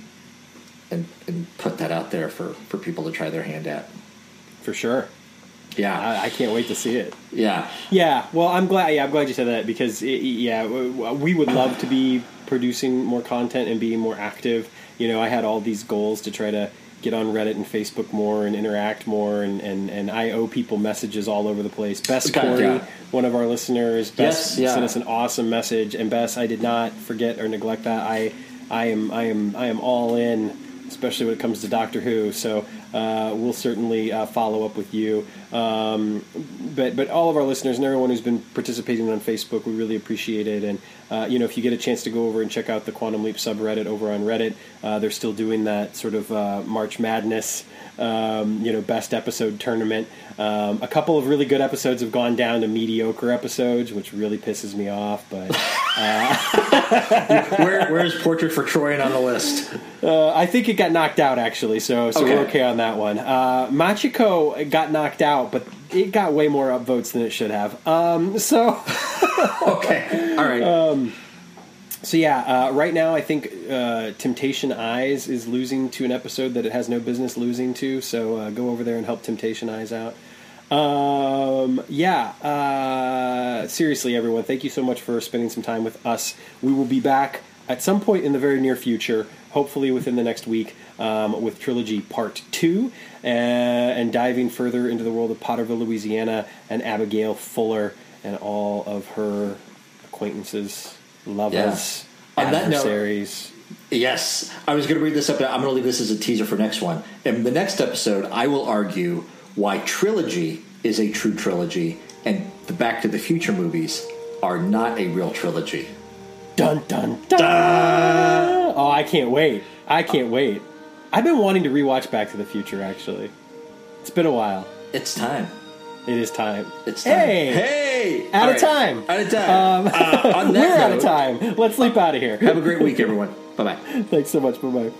and and put that out there for for people to try their hand at. for sure. Yeah, I, I can't wait to see it. yeah, Yeah, well, I'm glad. Yeah, I'm glad you said that because it, yeah, we would love to be producing more content and being more active. You know, I had all these goals to try to get on Reddit and Facebook more and interact more, and and, and I owe people messages all over the place. Bess God, Corey, yeah. one of our listeners, Bess Yes, yeah. sent us an awesome message, and Bess, I did not forget or neglect that. I I am I am I am all in. Especially when it comes to Doctor Who, so uh, we'll certainly uh, follow up with you. Um, but but all of our listeners and everyone who's been participating on Facebook, we really appreciate it. And uh, you know, if you get a chance to go over and check out the Quantum Leap subreddit over on Reddit, uh, they're still doing that sort of uh, March Madness, um, you know, best episode tournament. Um, a couple of really good episodes have gone down to mediocre episodes, which really pisses me off. But Where where's Portrait for Troian on the list? Uh, I think it got knocked out actually, so so we're Okay. okay on that one. Uh, Machiko got knocked out, but it got way more upvotes than it should have. Um, so Okay, all right. so yeah, uh, right now I think uh, Temptation Eyes is losing to an episode that it has no business losing to. So uh, go over there and help Temptation Eyes out. Um, yeah, uh, seriously, everyone, thank you so much for spending some time with us. We will be back at some point in the very near future, hopefully within the next week, um, with Trilogy Part 2 uh, and diving further into the world of Potterville, Louisiana, and Abigail Fuller and all of her acquaintances, lovers, On that note- adversaries. Yes, I was going to read this up. I'm going to leave this as a teaser for next one. In the next episode, I will argue why trilogy is a true trilogy and the Back to the Future movies are not a real trilogy. Dun dun dun! Oh, I can't wait! I can't wait. I've been wanting to rewatch Back to the Future. Actually, it's been a while. It's time. It is time. It's time. Hey, hey, Out of time. Out of time. uh, on that we're out of time. Let's leap out of here. Have a great week, everyone. Bye bye. Thanks so much. Bye bye.